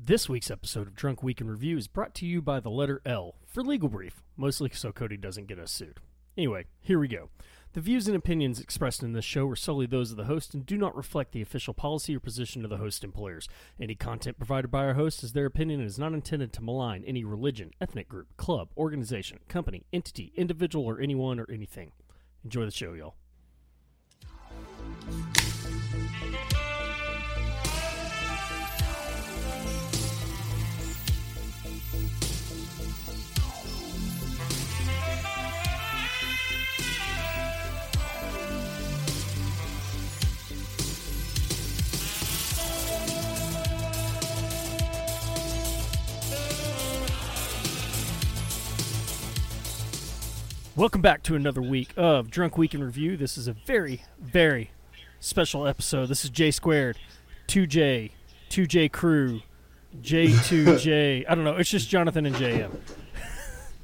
This week's episode of Drunk Week in Review is brought to you by the letter L for legal brief, mostly so Cody doesn't get us sued. Anyway, here we go. The views and opinions expressed in this show are solely those of the host and do not reflect the official policy or position of the host employers. Any content provided by our host is their opinion and is not intended to malign any religion, ethnic group, club, organization, company, entity, individual, or anyone or anything. Enjoy the show, y'all. Welcome back to another week of Drunk Week in Review. This is a very, very special episode. This is J squared, 2J, 2J crew, J2J. I don't know. It's just Jonathan and JM.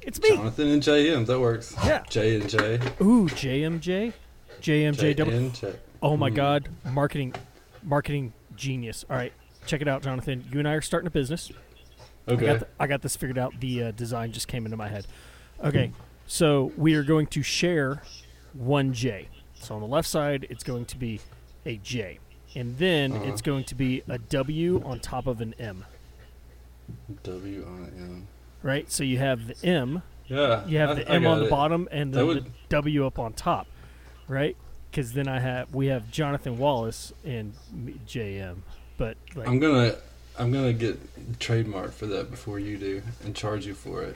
It's me. Jonathan and JM, that works. Yeah. J and J. Ooh, JMJ? J JMJ. Oh my Mm. God. Marketing, marketing genius. All right. Check it out, Jonathan. You and I are starting a business. I Okay. got, the, I got this figured out. The uh, design just came into my head. Okay, so we are going to share one J. So on the left side, it's going to be a J, and then Uh-huh. it's going to be a W on top of an M. W on M. Right. So you have the M, Yeah. you have I- the I M on the it. bottom, and then would- the W up on top. Right. Because then I have we have Jonathan Wallace and JM, but like I'm gonna I'm gonna get trademark for that before you do and charge you for it.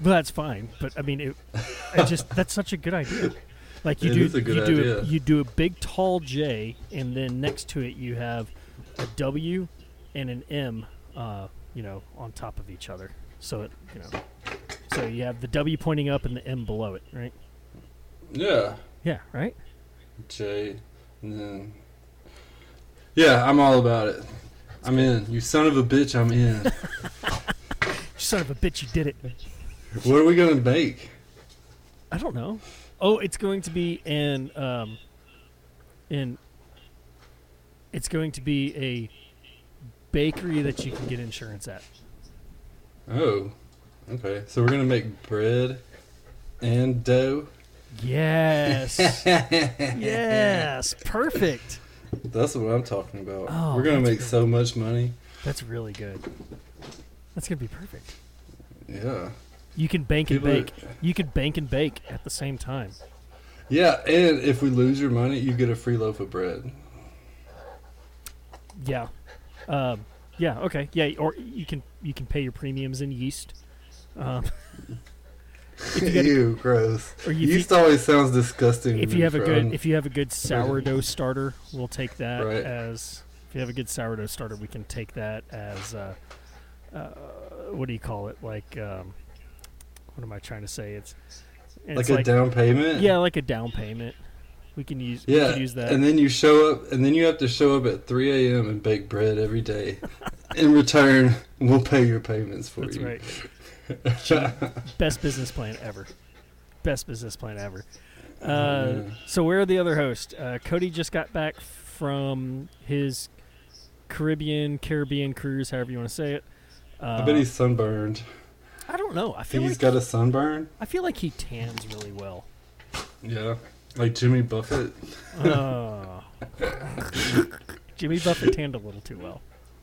Well, that's fine, but I mean, it, it just that's such a good idea. Like you It do, is a good you do, A, you do a big tall J, and then next to it you have a W and an M, uh, you know, on top of each other. So it, you know, so you have the W pointing up and the M below it, right? Yeah. Yeah, right. J and then Yeah, I'm all about it. I'm in. You son of a bitch, I'm in. You son of a bitch, you did it. What are we gonna bake? I don't know. Oh, it's going to be an um, in. It's going to be a bakery that you can get insurance at. Oh. Okay. So we're gonna make bread and dough. Yes. yes. Perfect. That's what I'm talking about. Oh, we're gonna make good. so much money. That's really good. That's gonna be perfect. Yeah. You can bank and People are- bake. You could bank and bake at the same time. Yeah, and if we lose your money, you get a free loaf of bread. Yeah. Um, yeah. Okay. Yeah. Or you can you can pay your premiums in yeast. Um, you, got a- gross. or you, Yeast always sounds disgusting. if you have a good if you have a good sourdough starter, we'll take that Right. as if you have a good sourdough starter, we can take that as uh, uh, what do you call it? Like um, what am I trying to say? It's, like a down payment. yeah, like a down payment. We can use we Yeah, can use that. and then you show up, and then you have to show up at 3 a.m. and bake bread every day. In return, we'll pay your payments for That's you. right. Best business plan ever. Best business plan ever. Uh, Yeah. so where are the other hosts? Uh, Cody just got back from his Caribbean Caribbean cruise, however you want to say it. Uh, I bet he's sunburned. I don't know. I feel He's like got a sunburn. I feel like he tans really well. Yeah, like Jimmy Buffett. Oh. Jimmy Buffett tanned a little too well.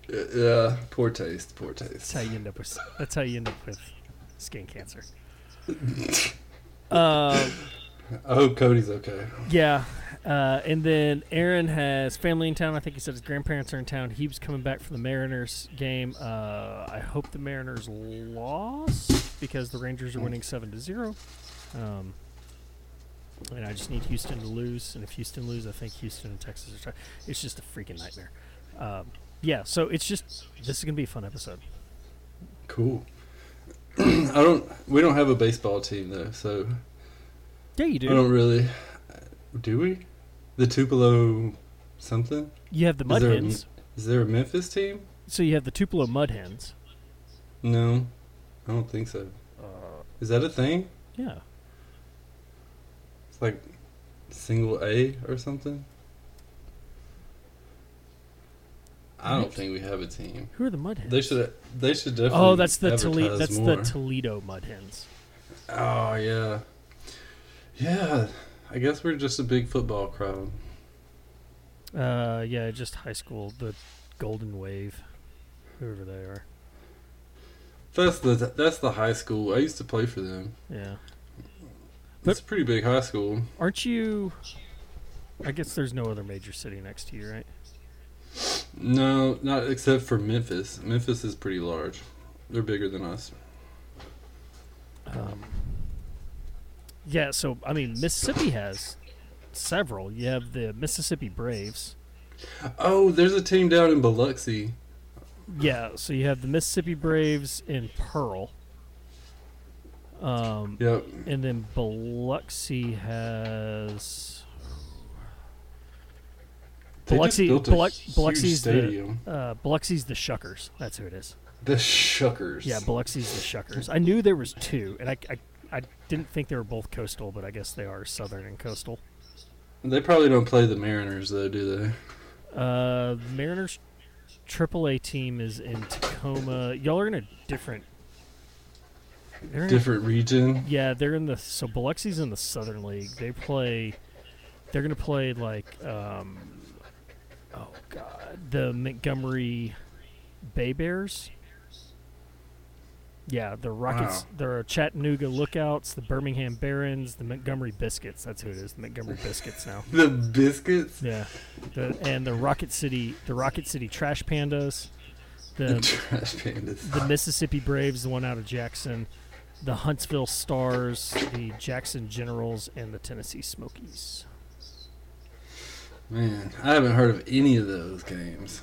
Yeah, poor taste. Poor taste. That's how you end up with. That's how you end up with skin cancer. Um. I hope Cody's okay. Yeah. Uh, and then Aaron has family in town. I think he said his grandparents are in town. He was coming back from the Mariners game. Uh, I hope the Mariners lost because the Rangers are winning seven to zero. Um, and I just need Houston to lose. And if Houston lose, I think Houston and Texas are. Try- it's just a freaking nightmare. Um, yeah. So it's just this is gonna be a fun episode. Cool. I don't. We don't have a baseball team though, so Yeah, you do. I don't really. Do we? The Tupelo something? You have the Is Mud a- Hens. Is there a Memphis team? So you have the Tupelo Mud Hens. No, I don't think so. Uh, Is that a thing? yeah. It's like single A or something. I don't think we have a team. Who are the Mud Hens? They should. They should definitely. oh, that's the Toledo. advertise That's more. the Toledo Mud Hens. Oh yeah, yeah. I guess we're just a big football crowd. Uh, yeah, just high school, the Golden Wave, whoever they are. That's the that's the high school. I used to play for them. Yeah, it's a pretty big high school. aren't you? I guess there's no other major city next to you, right? No, not except for Memphis. Memphis is pretty large. They're bigger than us. Um, yeah, so I mean, Mississippi has several. You have the Mississippi Braves. Oh, there's a team down in Biloxi. Yeah, so you have the Mississippi Braves in Pearl. Um, Yep. and then Biloxi has They Biloxi- just built a Bilox- huge Biloxi's the- uh, Biloxi's the Shuckers. That's who it is. The, Shuckers. Yeah, Biloxi's the Shuckers. I knew there was two, and I, I, I didn't think they were both coastal, but I guess they are southern and coastal. They probably don't play the Mariners though, do they? Uh, Mariners AAA team is in Tacoma. Y'all are in a different. they're a- Different region. yeah, they're in the so Biloxi's in the Southern League. They play. They're gonna play like um, oh god, the Montgomery Bay Bears. Yeah, the Rockets. Wow. There are Chattanooga Lookouts, the Birmingham Barons, the Montgomery Biscuits. That's who it is. The Montgomery Biscuits now. The biscuits. Yeah, the, and the Rocket City, the Rocket City Trash Pandas, The the trash pandas. the Mississippi Braves, the one out of Jackson, the Huntsville Stars, the Jackson Generals, and the Tennessee Smokies. Man, I haven't heard of any of those games.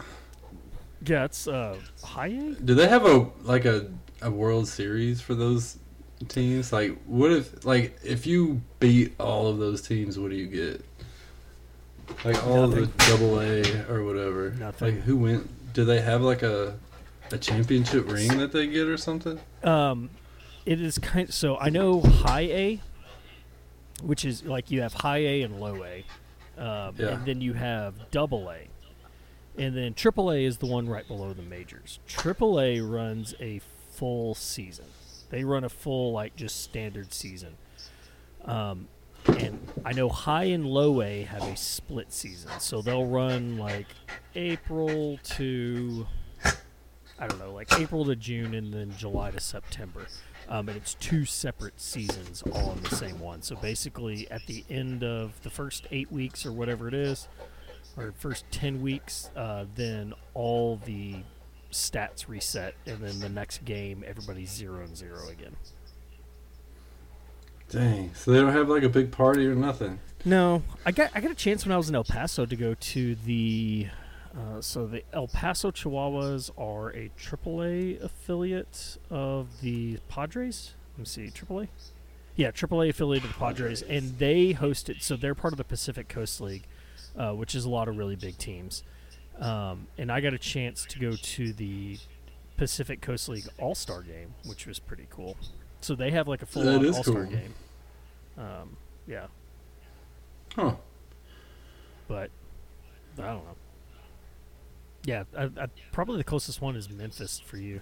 Yeah, it's uh, high A. Do they have a like a, a World Series for those teams? Like, what if like if you beat all of those teams, what do you get? Like all of the Double A or whatever. Nothing. Like who went? Do they have like a a championship ring that they get or something? Um, it is kind. so I know high A, which is like you have high A and low A, um, Yeah. and then you have double A, and then triple A is the one right below the majors. Triple A runs a full season. They run a full like just standard season. Um, and I know high and low A have a split season, so they'll run like April to I don't know, like April to June and then July to September. Um, and it's two separate seasons all in the same one. So basically, at the end of the first eight weeks or whatever it is, or first 10 weeks, uh, then all the stats reset. And then the next game, everybody's zero and zero again. Dang. So they don't have like a big party or nothing. No, I got I got a chance when I was in El Paso to go to the. Uh, so the El Paso Chihuahuas are a AAA affiliate of the Padres. Let me see, AAA. Yeah, AAA affiliate of the Padres, and they host it. So they're part of the Pacific Coast League, uh, which is a lot of really big teams. Um, and I got a chance to go to the Pacific Coast League All Star game, which was pretty cool. So they have like a full That on is All Star cool. game. Um, yeah, Huh. but I don't know. Yeah, I, I, probably the closest one is Memphis for you.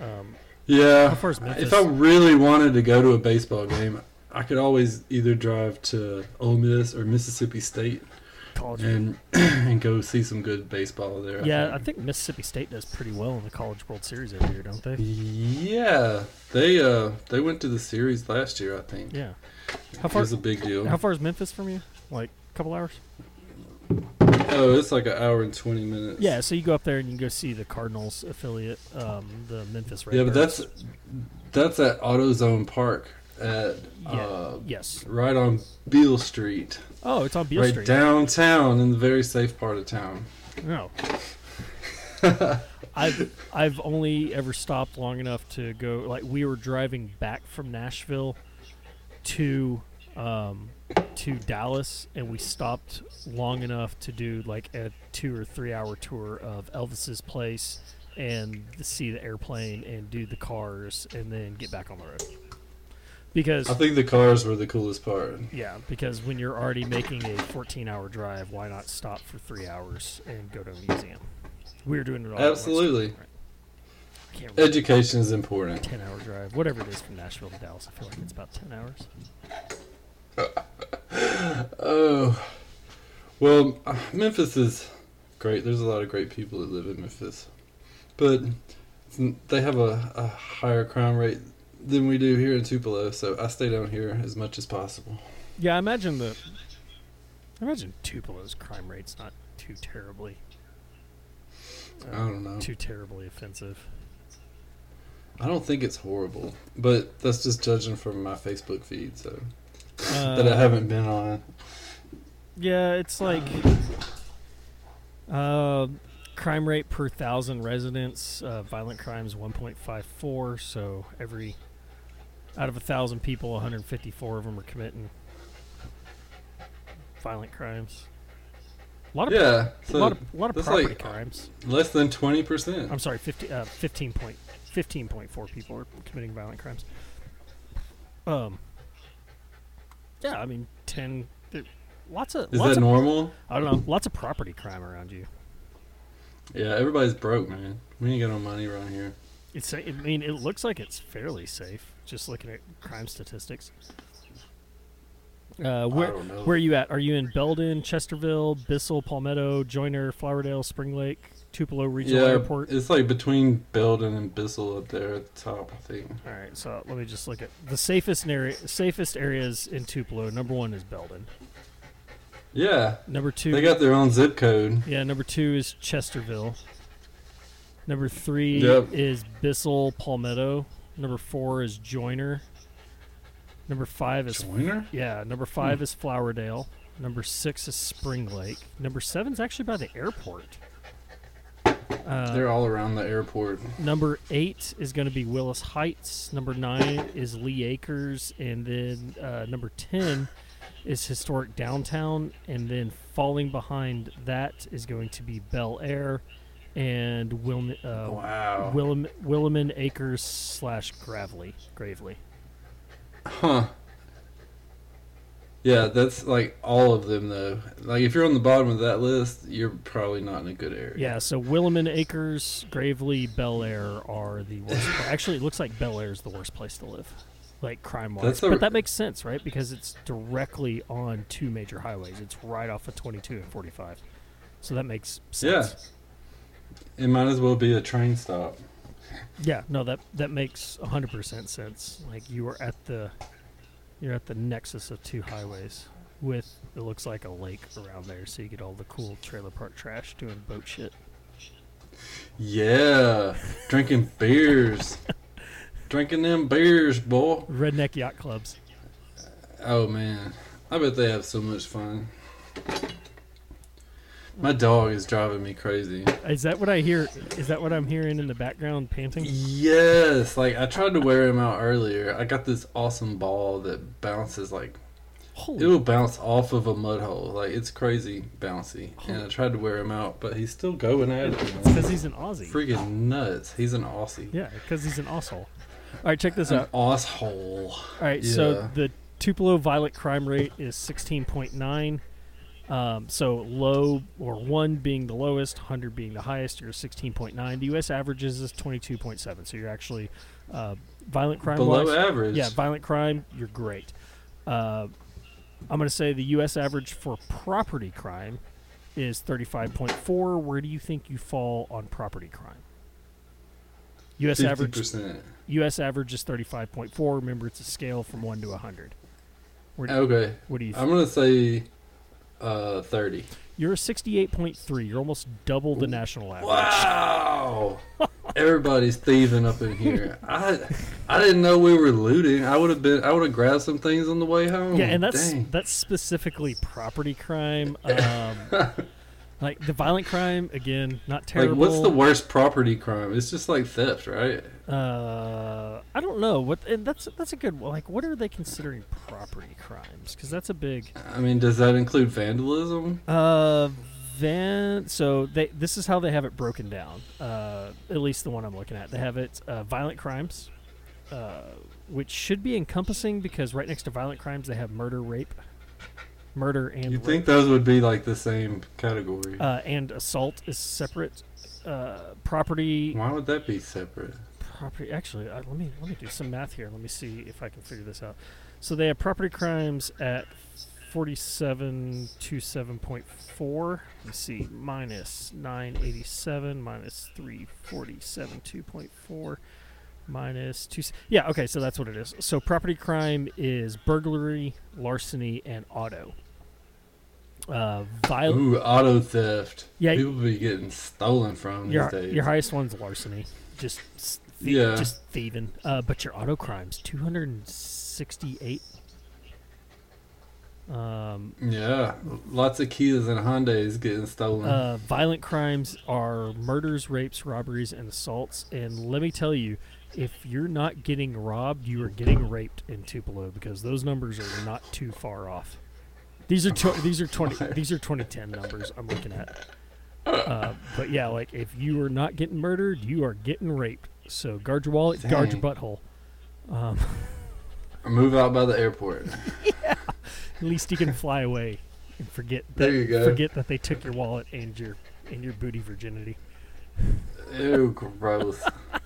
Um, Yeah. How far is Memphis? If I really wanted to go to a baseball game, I could always either drive to Ole Miss or Mississippi State college. and and go see some good baseball there. yeah, I think Mississippi State does pretty well in the College World Series every year, don't they? Yeah, they uh they went to the series last year. I think Yeah. How it far? was a big deal. How far is Memphis from you? Like a couple hours? Oh, it's like an hour and twenty minutes. Yeah, so you go up there and you go see the Cardinals affiliate, um, the Memphis yeah, but Redbirds. that's that's at AutoZone Park at Yeah. uh, yes. right on Beale Street, Oh, it's on Beale right Street. downtown in the very safe part of town. No. I've I've only ever stopped long enough to go like we were driving back from Nashville to um, to Dallas and we stopped long enough to do like a two or three hour tour of Elvis's place and see the airplane and do the cars and then get back on the road. Because I think the cars were the coolest part. yeah, because when you're already making a 14 hour drive, why not stop for three hours and go to a museum? We were doing it all. Absolutely. Right. I can't remember. Education is important. ten hour drive, whatever it is from Nashville to Dallas. I feel like it's about ten hours. Oh, well, Memphis is great. There's a lot of great people that live in Memphis, but mm, they have a, a higher crime rate than we do here in Tupelo. So I stay down here as much as possible. Yeah, I imagine the. I imagine Tupelo's crime rate's not too terribly. uh, I don't know. Too terribly offensive. I don't think it's horrible, but that's just judging from my Facebook feed. So Uh, that I haven't been on. Yeah, it's like uh, crime rate per thousand residents. Uh, violent crimes 1.54. So every out of a thousand people, 154 of them are committing violent crimes. A lot of Yeah, a lot of, a lot of property like- crimes. less than twenty percent. I'm sorry, 50, uh, 15 point, 15.4 people are committing violent crimes. Um. Yeah, I mean, ten. there- Lots of Is lots that of normal? I don't know. Lots of property crime around you. Yeah, everybody's broke, man. We ain't got no money around here. It's. I mean, it looks like it's fairly safe. Just looking at crime statistics. Uh, where where are you at? Are you in Belden, Chesterville, Bissell, Palmetto, Joyner, Flowerdale, Spring Lake, Tupelo Regional yeah, Airport? it's like between Belden and Bissell up there at the top, I think. All right, so let me just look at the safest area. Safest areas in Tupelo. Number one is Belden. Yeah, Number two, they got their own zip code. yeah. Number two is Chesterville. Number three Yep. is Bissell, Palmetto. Number four is Joyner. Number five is Joyner? yeah. Number five is Flowerdale. Number six is Spring Lake. Number seven is actually by the airport. Uh, They're all around the airport. Number eight is going to be Willis Heights. Number nine is Lee Acres, and then uh, number ten is historic downtown, and then falling behind that is going to be Bel Air and Wilm- uh, wow. Willam- Williman Acres slash Gravely. Gravely. Huh. Yeah, that's like all of them though. Like if you're on the bottom of that list, you're probably not in a good area. Yeah, so Williman Acres, Gravely, Bel Air are the worst. pla- Actually, it looks like Bel Air is the worst place to live, like crime wise. A- But that makes sense, right? Because it's directly on two major highways. It's right off of 22 and 45. So that makes sense. It might as well be a train stop. Yeah, no, that that makes 100% sense. Like you are at the you're at the nexus of two highways with it looks like a lake around there, so you get all the cool trailer park trash doing boat shit. Yeah, drinking beers, drinking them beers, boy. Redneck yacht clubs. Oh man, I bet they have so much fun. My dog is driving me crazy. Is that what I hear? Is that what I'm hearing in the background panting? Yes, like I tried to wear him out earlier. I got this awesome ball that bounces like Holy it will bounce off of a mud hole. Like it's crazy bouncy. And I tried to wear him out, but he's still going at it. because he's an Aussie. Freaking nuts. He's an Aussie. Yeah, because he's an asshole. All right, check this An out. asshole. All right, so the Tupelo violent crime rate is 16.9. Um, so low or one being the lowest, 100 being the highest. You're 16.9. The U.S. averages is 22.7. So you're actually uh, violent crime Below wise. average. Yeah, violent crime. You're great. Uh, I'm going to say the U.S. average for property crime is 35.4. Where do you think you fall on property crime? U.S. average 50%. U.S. average is 35.4. Remember, it's a scale from 1 to 100. Okay. what do you I'm going to say uh 30. You're a 68.3. You're almost double the national average. Wow. Everybody's thieving up in here. I I didn't know we were looting. I would have been I would have grabbed some things on the way home. Yeah, and that's Dang. that's specifically property crime. Um, like the violent crime, again, not terrible. Like what's the worst property crime? It's just like theft, right? Uh, I don't know. What and that's that's a good. one. Like, what are they considering property crimes? Because that's a big. I mean, does that include vandalism? Uh, Van. So they this is how they have it broken down. Uh, at least the one I'm looking at. They have it uh, violent crimes, uh, which should be encompassing because right next to violent crimes they have murder, rape, murder and You think those would be like the same category? uh, and assault is separate. uh, property Why would that be separate? Property. Actually, uh, let me let me do some math here. Let me see if I can figure this out. So they have property crimes at forty-seven to seven point four. Let's see, minus nine eighty-seven minus three forty-seven two point four minus two. Yeah, okay, so that's what it is. So property crime is burglary, larceny, and auto. Uh, violent. Ooh, auto theft. Yeah, People be getting stolen from Your, these days. your highest one's larceny, just Yeah. just thieving. Uh, but your auto crimes two hundred and sixty-eight. Um, yeah, lots of Kias and Hyundais getting stolen. uh, violent crimes are murders, rapes, robberies, and assaults. And let me tell you, if you're not getting robbed, you are getting raped in Tupelo because those numbers are not too far off. These are tw- these are twenty these are 2010 numbers I'm looking at. Uh, but yeah, like if you are not getting murdered, you are getting raped. So guard your wallet, guard your butthole. Um, Move out by the airport. yeah. at least you can fly away and forget that, There you go. forget that they took your wallet and your and your booty virginity. Ew, gross.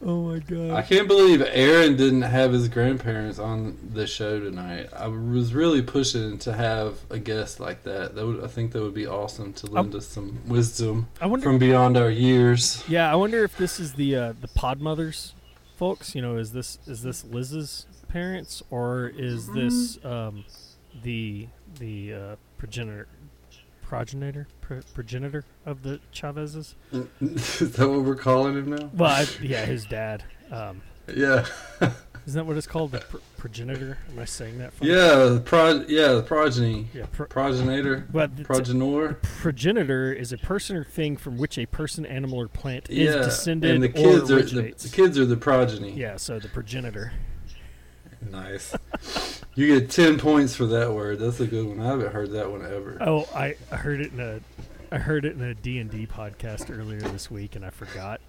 Oh my god! I can't believe Aaron didn't have his grandparents on the show tonight. I was really pushing to have a guest like that. That would, I think that would be awesome to lend us some wisdom I wonder from beyond our years. Yeah, I wonder if this is the uh, the pod mothers, folks. You know, is this is this Liz's parents or is this um, the the uh, progenitor progenitor pro- progenitor of the Chavezes? Is that what we're calling him now? Well, I, yeah, his dad. Um, Yeah, isn't that what it's called? The pr- progenitor? Am I saying that? Funny? yeah, the pro, yeah, the progeny, Yeah. Pro- progenitor, but the t- progenitor. progenitor is a person or thing from which a person, animal, or plant is Yeah, descended and the or kids are the, the kids are the progeny. yeah, so the progenitor. Nice. you get ten points for that word. That's a good one. I haven't heard that one ever. Oh, I heard it in a I heard it in a D&D podcast earlier this week and I forgot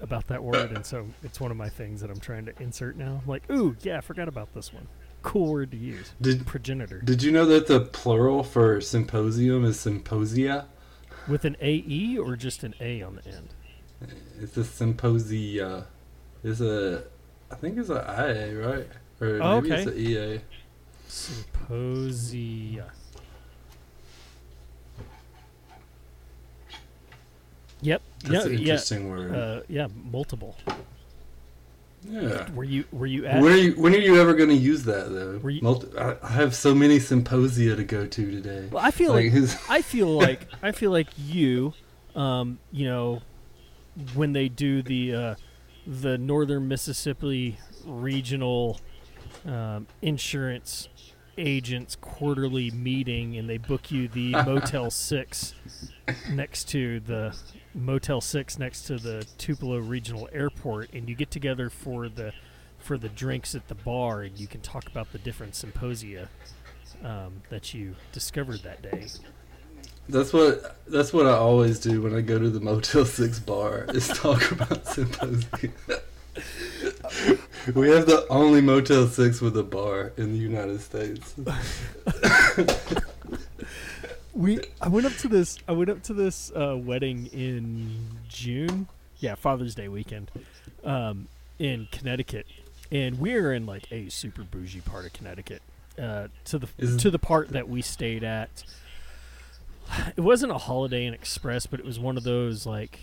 about that word and so it's one of my things that I'm trying to insert now. I'm like, "Ooh, yeah, I forgot about this one." Cool word to use. Did Progenitor. Did you know that the plural for symposium is symposia? With an AE or just an A on the end? It's a symposia. It's a, I think it's a IA, right? Or Oh, maybe it's okay. a EA. Symposia. Yep. That's yeah, an yeah. word. Uh, yeah, multiple. yeah. Were you were you at When are you, when are you ever going to use that though? You- Multi- I, I have so many symposia to go to today. Well, I feel Like, like I feel like I feel like you, um, you know, when they do the uh, the Northern Mississippi Regional um, Insurance Agents quarterly meeting, and they book you the Motel Six next to the Motel Six next to the Tupelo Regional Airport, and you get together for the for the drinks at the bar, and you can talk about the different symposia um, that you discovered that day. That's what that's what I always do when I go to the Motel Six bar is talk about symposia. We have the only Motel Six with a bar in the United States. We I went up to this I went up to this uh, wedding in June. Yeah, Father's Day weekend. Um, in Connecticut. And we're in like a super bougie part of Connecticut. Uh, to the Is- to the part that we stayed at. It wasn't a Holiday Inn Express, but it was one of those like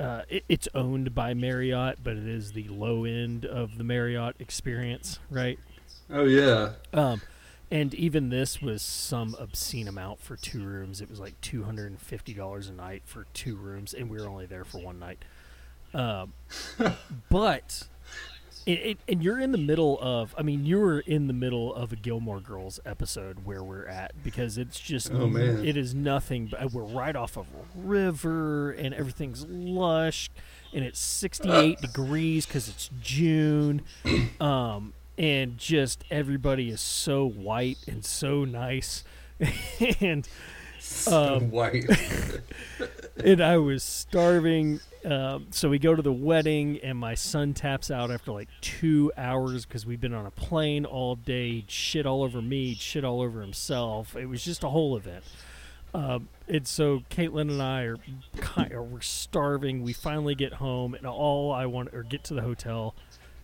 uh, it, it's owned by Marriott, but it is the low end of the Marriott experience, right? Oh yeah, Um, and even this was some obscene amount for two rooms. It was like two hundred and fifty dollars a night for two rooms, and we were only there for one night. Um, but it, it, and you're in the middle of. I mean, you were in the middle of a Gilmore Girls episode where we're at because it's just. Oh, man. It is nothing. But we're right off of a river, and everything's lush, and it's sixty-eight degrees because it's June. Um, and just everybody is so white and so nice and so Um, white. and I was starving. Um, so we go to the wedding, and my son taps out after like two hours because we've been on a plane all day. He'd shit all over me, he'd shit all over himself. It was just a whole event. Um, and so Caitlin and I are kind of we're starving. We finally get home, and all I want or get to the hotel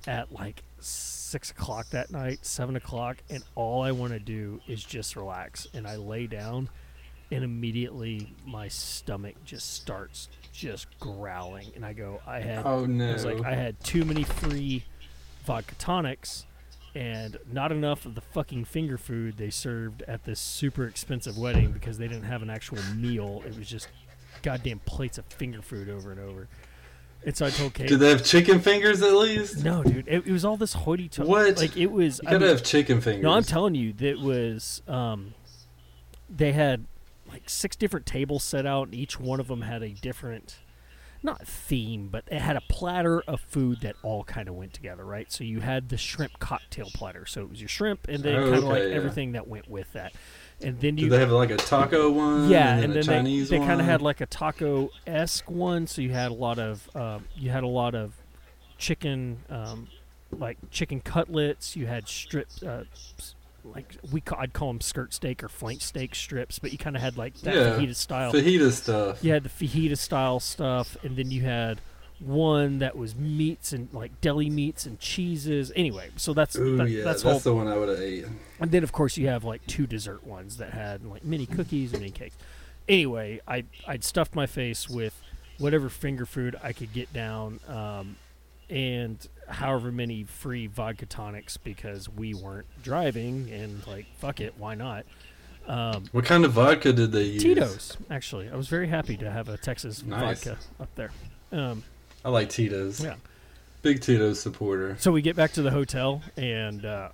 at like six o'clock that night, seven o'clock, and all I want to do is just relax. And I lay down, and immediately my stomach just starts just growling, and I go, I had, Oh I no! was like, I had too many free vodka tonics. And not enough of the fucking finger food they served at this super expensive wedding because they didn't have an actual meal. It was just goddamn plates of finger food over and over. And so I told Kate, Did they have chicken fingers at least? no, dude, it, it was all this hoity-toity. What? Like it was. You I gotta mean- have chicken fingers. no, I'm telling you, that was. Um, they had like six different tables set out, and each one of them had a different, not theme, but it had a platter of food that all kind of went together, right? So you had the shrimp cocktail platter, so it was your shrimp, and then Oh, kind of okay, like yeah. everything that went with that, and then you Did they have like a taco one? yeah, and, and then then a Chinese they, they kind of had like a taco esque one. So you had a lot of um, you had a lot of chicken, um, like chicken cutlets. You had strips, uh, like we ca- I'd call them skirt steak or flank steak strips, but you kind of had like that Yeah, fajita style. fajita stuff. You had the fajita style stuff, and then you had one that was meats and like deli meats and cheeses. Anyway, so that's Ooh that, yeah, that's that's, the one I would have ate. and then of course you have like two dessert ones that had like mini cookies and mini cakes. Anyway, I I'd stuffed my face with whatever finger food I could get down, um, and however many free vodka tonics because we weren't driving and like fuck it, why not? Um, What kind of vodka did they use? Tito's actually, I was very happy to have a Texas Nice. vodka up there. Um, I like Tito's. yeah. Big Tito's supporter. So we get back to the hotel, and uh,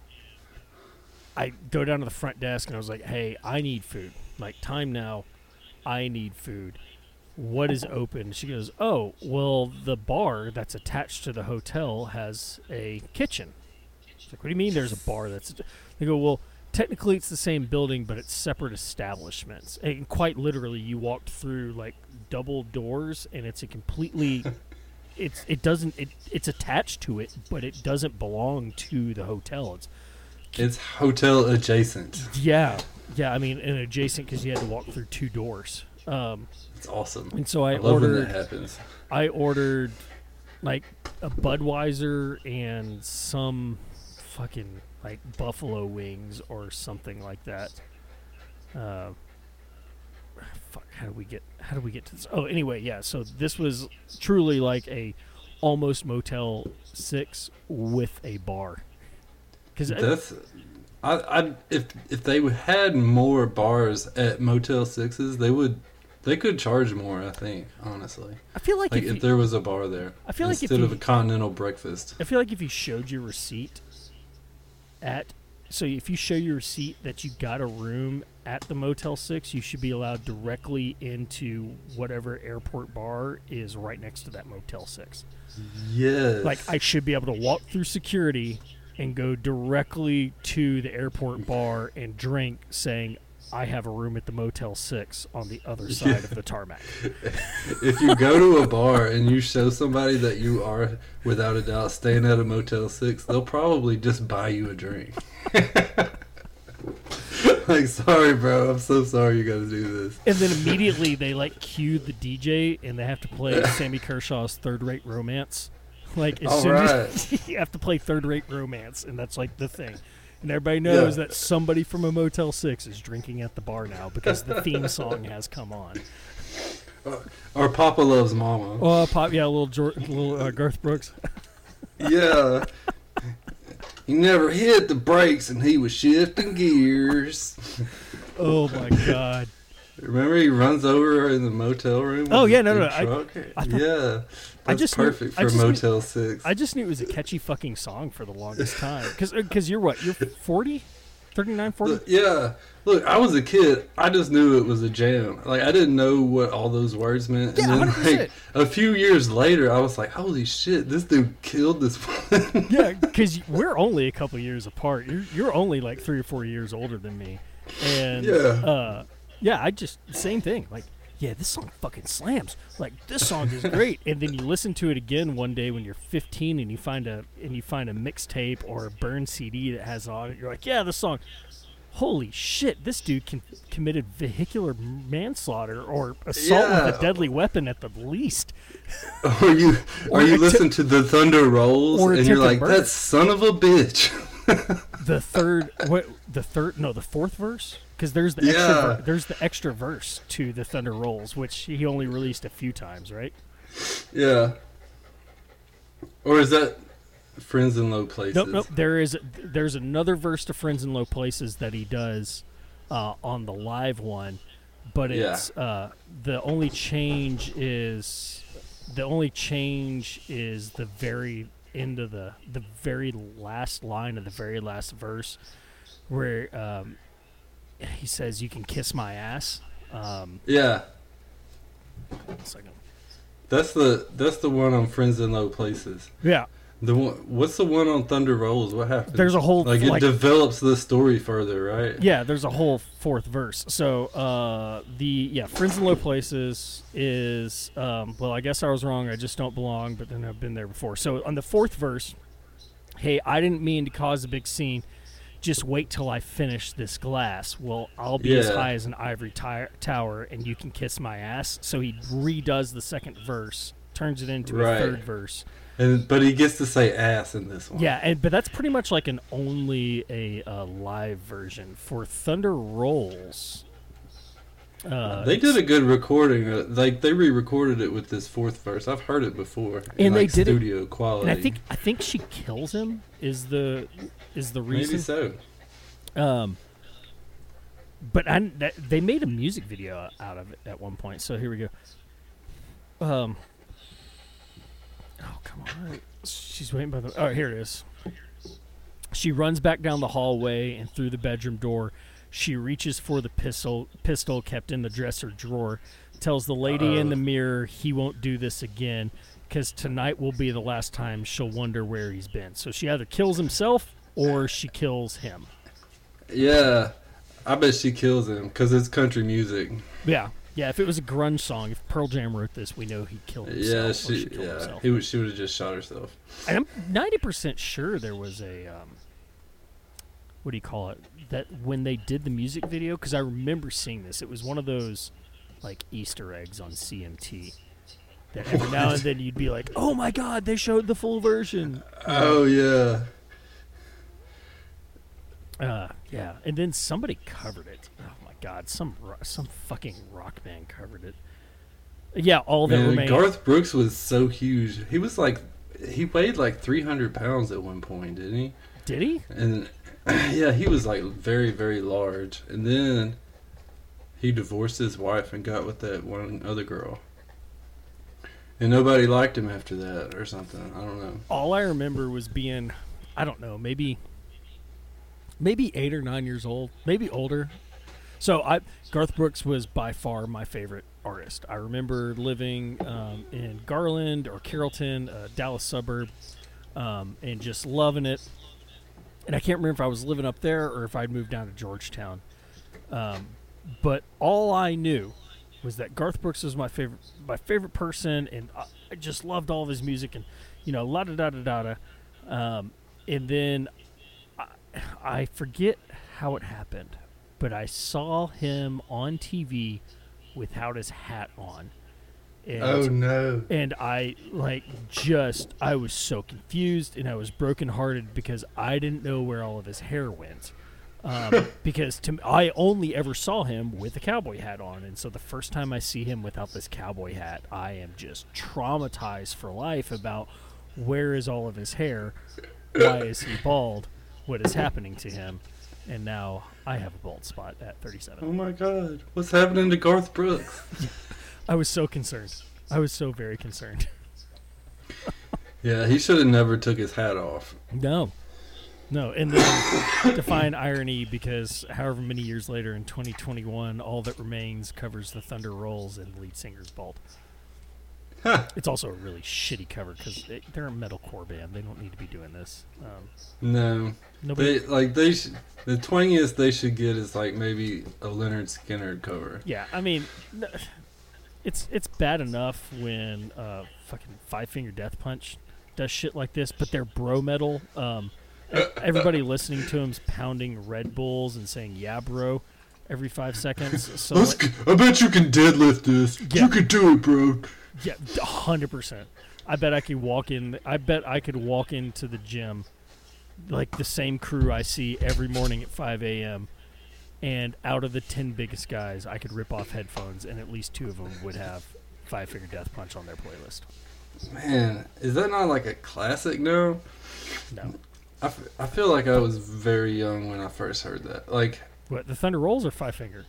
I go down to the front desk, and I was like, "Hey, I need food. Like, time now. I need food. What is open?" She goes, "Oh, well, the bar that's attached to the hotel has a kitchen." It's like, "What do you mean? There's a bar that's?" They go, "Well." Technically, it's the same building, but it's separate establishments. And quite literally, you walked through like double doors, and it's a completely it's it doesn't it it's attached to it, but it doesn't belong to the hotel. It's It's hotel adjacent. yeah, yeah. I mean, and adjacent because you had to walk through two doors. Um, It's awesome. and so I, I love when ordered that happens. I ordered like a Budweiser and some fucking like buffalo wings or something like that. Uh, fuck, how do we get how do we get to this? Oh, anyway, yeah. So this was truly like a almost Motel Six with a bar. Because That's I, I if if they had more bars at Motel Sixes, they would they could charge more. I think honestly, I feel like, like if if you, there was a bar there I feel like if instead you- of a continental breakfast. I feel like if you showed your receipt at so if you show your receipt that you got a room at the Motel 6, you should be allowed directly into whatever airport bar is right next to that Motel 6. Yes, Like I should be able to walk through security and go directly to the airport bar and drink saying I have a room at the Motel 6 on the other side of the tarmac. if you go to a bar and you show somebody that you are without a doubt staying at a Motel Six, they'll probably just buy you a drink. like, sorry, bro, I'm so sorry you got to do this. And then immediately they like cue the DJ and they have to play Sammy Kershaw's Third Rate Romance. Like as All soon as you have to play Third Rate Romance, and that's like the thing. And everybody knows Yeah. that somebody from a Motel Six is drinking at the bar now because the theme song has come on. Or Papa loves Mama. Oh, pop, yeah, little Jor- little uh, Garth Brooks. Yeah. He never hit the brakes and he was shifting gears. Oh my god. Remember he runs over in the motel room? Oh, yeah, no, no, I- I thought- yeah. That's I just knew- perfect I for just knew- Motel 6. I just knew it was a catchy fucking song for the longest time. Because you're what? You're 40? 39, 40? Look, yeah. Look, I was a kid. I just knew it was a jam. Like I didn't know what all those words meant. Yeah, and then 100%. like a few years later, I was like, "Holy shit! This dude killed this one." yeah, because we're only a couple years apart. You're you're only like three or four years older than me, and Yeah. uh, yeah, I just same thing. Like, yeah, this song fucking slams. Like, this song is great. and then you listen to it again one day when you're 15, and you find a and you find a mixtape or a burn CD that has on it. You're like, yeah, this song. holy shit, this dude can, committed vehicular manslaughter or assault with a deadly weapon at the least. Or you Or or you listen to the thunder rolls and you're like, that son of a bitch. The third, what the third? No, the fourth verse. Because there's the Yeah. extra ver- there's the extra verse to the Thunder Rolls, which he only released a few times, right? yeah. Or is that friends in low places? Nope, nope. There is there's another verse to Friends in Low Places that he does uh, on the live one, but Yeah. it's uh, the only change is the only change is the very end of the the very last line of the very last verse where um, he says, "You can kiss my ass." Um, Yeah. That's the that's the one on Friends in Low Places. Yeah, The one, what's the one on Thunder Rolls? What happened? there's a whole like it like, develops the story further, right? Yeah, there's a whole fourth verse. So uh, the yeah, friends in low places is um, well, I guess I was wrong. I just don't belong, but then I've been there before. So on the fourth verse, hey, I didn't mean to cause a big scene. Just wait till I finish this glass. Well, I'll be as high as an ivory tower, and you can kiss my ass. So he redoes the second verse, turns it into Right. a third verse. And but he gets to say ass in this one. Yeah, and, but that's pretty much like an only a uh, live version for Thunder Rolls. Uh, They did a good recording. Uh, like they re-recorded it with this fourth verse. I've heard it before. in, And they like, did it- studio quality. and I think I think she kills him. Is the is the reason? maybe so. Um, but I, that, they made a music video out of it at one point. So here we go. Um. Oh come on! She's waiting by the. Oh, here it is. She runs back down the hallway and through the bedroom door. She reaches for the pistol pistol kept in the dresser drawer. Tells the lady in Uh-oh. the mirror he won't do this again because tonight will be the last time she'll wonder where he's been. So she either kills himself or she kills him. Yeah, I bet she kills him because it's country music. Yeah, yeah. If it was a grunge song, if Pearl Jam wrote this, we know he killed himself. Yeah, she. Yeah, he would. She would have just shot herself. And I'm ninety percent sure there was a um, what do you call it? That when they did the music video, because I remember seeing this, it was one of those like Easter eggs on CMT. That every now and then you'd be like, "Oh my God, they showed the full version." Oh yeah. Uh, yeah, and then somebody covered it. Oh my God, some ro- some fucking rock band covered it. Yeah, all that Man, remained. Garth Brooks was so huge. He was like, he weighed like 300 pounds at one point, didn't he? Did he? And yeah, he was like very, very large. And then he divorced his wife and got with that one other girl. And nobody liked him after that or something. I don't know. all I remember was being, I don't know, maybe, maybe eight or nine years old, maybe older. So I, Garth Brooks was by far my favorite artist. I remember living um, in Garland or Carrollton, a Dallas suburb, um, and just loving it. And I can't remember if I was living up there or if I'd moved down to Georgetown. Um, but all I knew was that Garth Brooks was my favorite, my favorite person, and I, just loved all of his music and you know, la da da da da da. Um, and then I, I forget how it happened, but I saw him on TV without his hat on. And, Oh no. and I like just I was so confused and I was brokenhearted because I didn't know where all of his hair went. Um, because to I only ever saw him with a cowboy hat on, and so the first time I see him without this cowboy hat, I am just traumatized for life about where is all of his hair, why is he bald, what is happening to him, and now I have a bald spot at 37. Oh my god. What's happening to Garth Brooks? I was so concerned. I was so very concerned. Yeah, he should have never took his hat off. No. No, and then define irony because however many years later in 2021, All That Remains covers the Thunder Rolls and the lead singer's bald. Huh. It's also a really shitty cover because they're a metalcore band. They don't need to be doing this. Um, No. nobody. They like they sh- the twangiest they should get is like maybe a Lynyrd Skynyrd cover. yeah, I mean, it's it's bad enough when uh, fucking Five Finger Death Punch does shit like this, but they're bro metal. Um, everybody listening to him's pounding Red Bulls and saying "Yeah, bro" every five seconds. So like, I bet you can deadlift this. Yeah. You can do it, bro. yeah, hundred percent. I bet I could walk in. I bet I could walk into the gym, like the same crew I see every morning at five a.m. And out of the ten biggest guys, I could rip off headphones, and at least two of them would have Five Finger Death Punch on their playlist. Man, is that not like a classic now? No, I, f- I feel like I was very young when I first heard that. Like what the Thunder Rolls or Five Finger?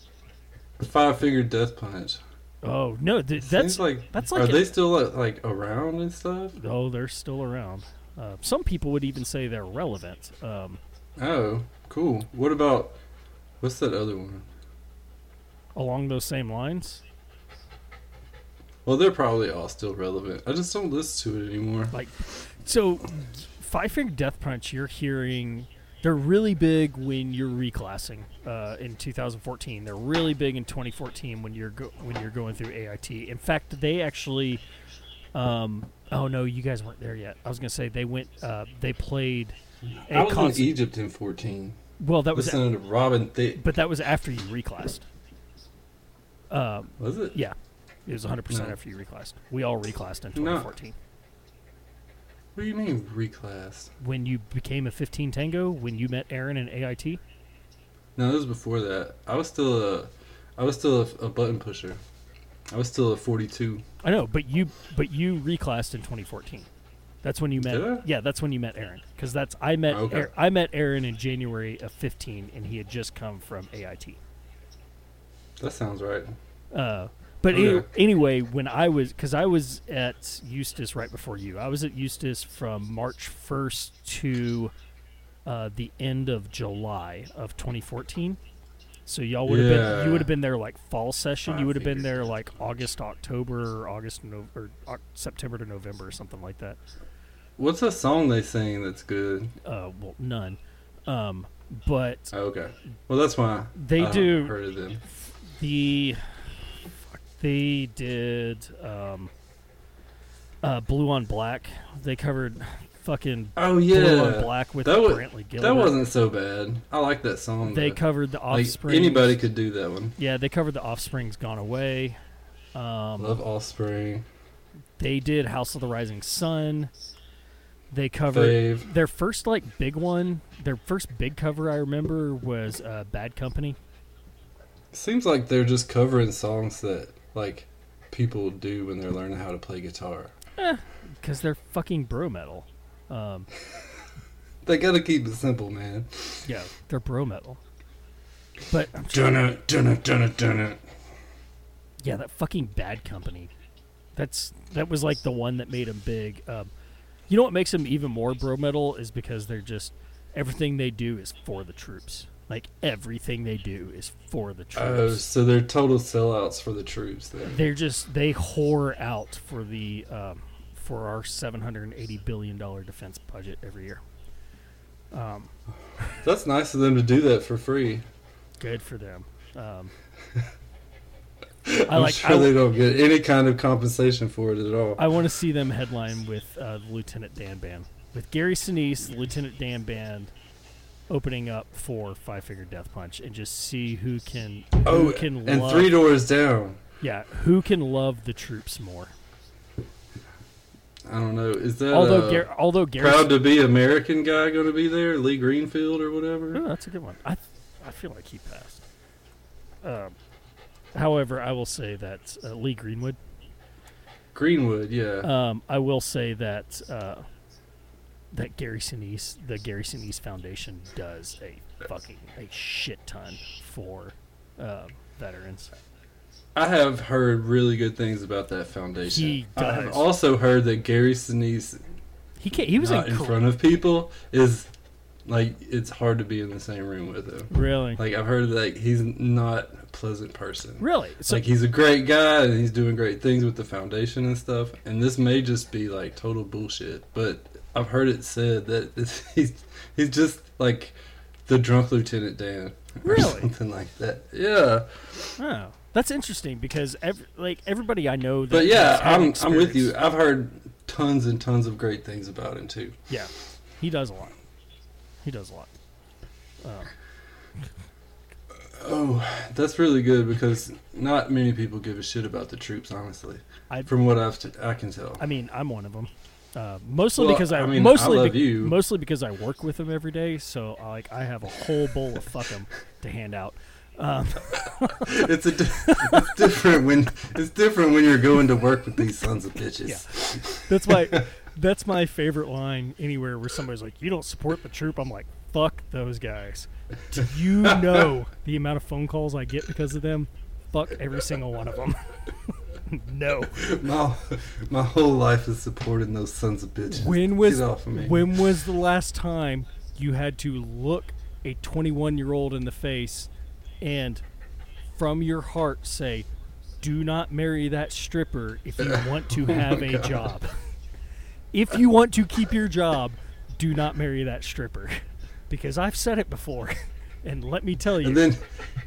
Five Finger Death Punch. Oh no, th- Seems that's like that's are like a- they still like, like around and stuff? oh they're still around. Uh, some people would even say they're relevant. Um, Oh, cool. What about what's that other one? along those same lines, Well, they're probably all still relevant. I just don't listen to it anymore. like so, Five Finger Death Punch. You're hearing they're really big when you're reclassing uh, in 2014. They're really big in 2014 when you're go- when you're going through AIT. In fact, they actually. Um, oh no, you guys weren't there yet. I was gonna say they went. Uh, they played. I was in Egypt in 14. Well, that was, listening to Robin Thicke. but that was after you reclassed. Um, Was it? Yeah, it was 100 percent after you reclassed. We all reclassed in No. 2014 What do you mean reclassed? when you became a 15 Tango. When you met Aaron in AIT. No, this was before that. I was still a, I was still a, a button pusher. I was still a 42. I know, but you but you reclassed in 2014. That's when you met. Did I? Yeah, that's when you met Aaron. Because that's I met Okay. Aaron, I met Aaron in January of 15, and he had just come from AIT. That sounds right. Uh, but Okay. any- anyway, when I was, because I was at Eustis right before you, I was at Eustis from March 1st to uh, the end of July of 2014. So y'all would have been, you would have been there like fall session. You would have been there like August, October, or August, no, or September to November, or something like that. What's a song they sing that's good? Uh, well, none. Um, but Oh, okay. Well, that's why They I do- heard of them. the they did um, uh, Blue on Black. They covered fucking Oh yeah Blue on Black with that wa- Brantley Gilbert. that wasn't so bad. I like that song. They though. covered the like Offspring. anybody could do that one. Yeah, they covered the Offspring's Gone Away. Um, Love Offspring. they did House of the Rising Sun. They covered Fave. their first like big one. Their first big cover I remember was uh, Bad Company. Seems like they're just covering songs that like people do when they're learning how to play guitar. because they're fucking bro metal. Um, They gotta keep it simple, man. yeah, they're bro metal. But I'm trying- Dun it, dun it, dun it, dun it. yeah, that fucking Bad Company. That's that was like the one that made them big. Um, you know what makes them even more bro metal is because they're just everything they do is for the troops. Like everything they do is for the Oh, troops. so they're total sellouts for the troops then. they're just they whore out for the um, for our seven hundred and eighty billion dollar defense budget every year. Um, That's nice of them to do that for free. good for them. Um, I'm like. sure I, they don't get any kind of compensation for it at all. I want to see them headline with uh, Lieutenant Dan Band, with Gary Sinise, Lieutenant Dan Band, opening up for Five Finger Death Punch, and just see who can who oh, can and love, three doors down. yeah who can love the troops more. I don't know. Is that although uh, Gar- although Gary, proud to be American guy going to be there? Lee Greenfield or whatever? oh, that's a good one. I I feel like he passed. Um, however, I will say that uh, Lee Greenwood. Greenwood, yeah. Um, I will say that uh, that Gary Sinise, the Gary Sinise Foundation, does a fucking a shit ton for uh, veterans. I have heard really good things about that foundation. He I have also heard that Gary Sinise, He can He was not in incre- front of people, is like it's hard to be in the same room with him. Really, Like I've heard that he's not a pleasant person. really. So like he's a great guy and he's doing great things with the foundation and stuff. And this may just be like total bullshit, but I've heard it said that it's, he's he's just like the drunk Lieutenant Dan or Really? something like that. Yeah, oh, that's interesting because ev- like everybody I know. That but yeah, I'm I'm with you. I've heard tons and tons of great things about him too. Yeah, he does a lot. He does a lot. Um, Oh, that's really good because not many people give a shit about the troops, honestly. I- From what I've t- I can tell. I mean, I'm one of them. Uh, mostly Well, because I, I mean, I mostly love be- mostly because I work with them every day. So uh, like I have a whole bowl of fuck them to hand out. Um, it's a di- it's different when it's different when you're going to work with these sons of bitches. Yeah. that's my that's my favorite line anywhere where somebody's like, "You don't support the troop." I'm like, "Fuck those guys." Do you know the amount of phone calls I get because of them? Fuck every single one of them. no. My my whole life is supporting those sons of bitches. When was Get off of me. when was the last time you had to look a 21 year old in the face and from your heart say, "Do not marry that stripper if you want to oh have a God. job. If you want to keep your job, do not marry that stripper." Because I've said it before, and let me tell you, And then,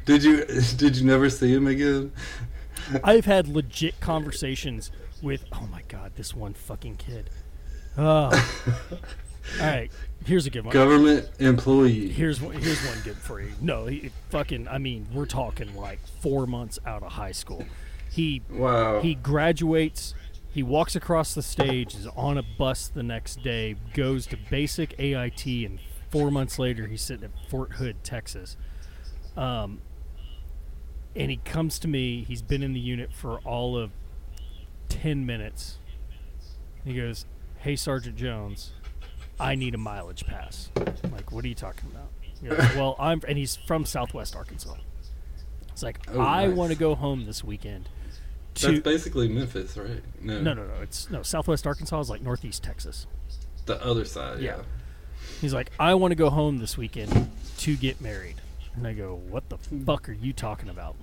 did you did you never see him again? I've had legit conversations with. Oh my god, this one fucking kid. Oh. All right, here's a good one. Government employee. Here's one. Here's one good for you. No, he fucking. I mean, we're talking like four months out of high school. He Wow. he graduates. He walks across the stage, is on a bus the next day, goes to basic AIT, and four months later, he's sitting at Fort Hood, Texas. Um, and he comes to me. He's been in the unit for all of ten minutes. He goes, "Hey, Sergeant Jones, I need a mileage pass." I'm like, what are you talking about? Goes, well, I'm, and he's from Southwest Arkansas. It's like Oh, I nice. want to go home this weekend. To That's basically Memphis, right? No, no, no, no. It's no Southwest Arkansas is like Northeast Texas. the other side. Yeah. Yeah. He's like, I want to go home this weekend to get married. And I go, What the fuck are you talking about?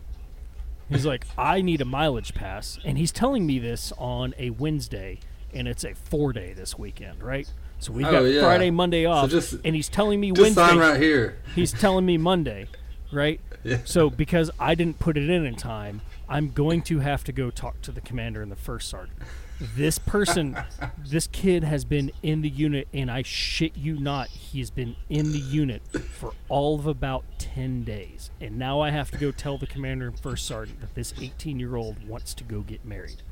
He's like, I need a mileage pass. And he's telling me this on a Wednesday, and it's a four day this weekend, right? So we've Oh, got yeah. Friday, Monday off. so just- and he's telling me Just Wednesday. sign right here. He's telling me Monday, right? Yeah. So because I didn't put it in in time, I'm going to have to go talk to the commander and the first sergeant. This person, this kid has been in the unit, and I shit you not, he's been in the unit for all of about 10 days. And now I have to go tell the commander and first sergeant that this 18 year old wants to go get married.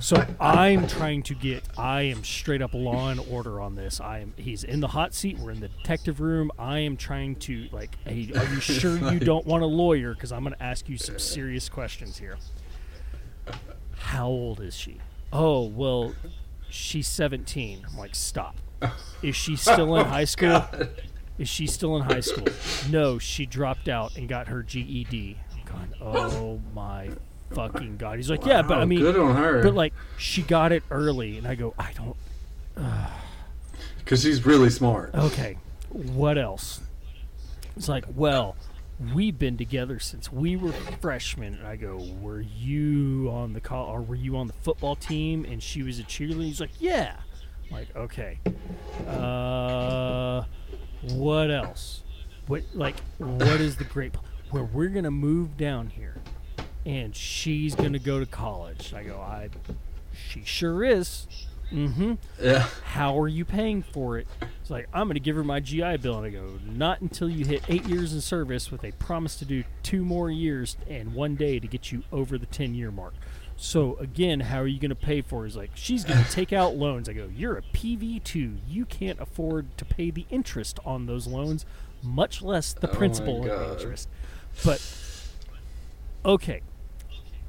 So I'm trying to get. I am straight up law and order on this. I am. He's in the hot seat. We're in the detective room. I am trying to like. Hey, are you sure you don't want a lawyer? Because I'm going to ask you some serious questions here. How old is she? Oh well, she's 17. I'm like, stop. Is she still in oh, high school? Is she still in high school? No, she dropped out and got her GED. I'm going, oh my fucking god. He's like, yeah, but I mean, good on her. but like she got it early, and I go, I don't. Because she's really smart. Okay, what else? It's like, well, we've been together since we were freshmen. And I go, were you on the call or were you on the football team? And she was a cheerleader. He's like, yeah. I'm like, okay. Uh, what else? What like what is the great where we're gonna move down here, and she's gonna go to college? I go, I. She sure is. Mm-hmm Yeah. how are you paying for it? It's like, I'm going to give her my GI Bill. And I go, not until you hit eight years in service with a promise to do two more years and one day to get you over the 10 year mark. So, again, how are you going to pay for it? He's like, she's going to take out loans. I go, you're a PV2. You can't afford to pay the interest on those loans, much less the Oh principal and interest. But, okay,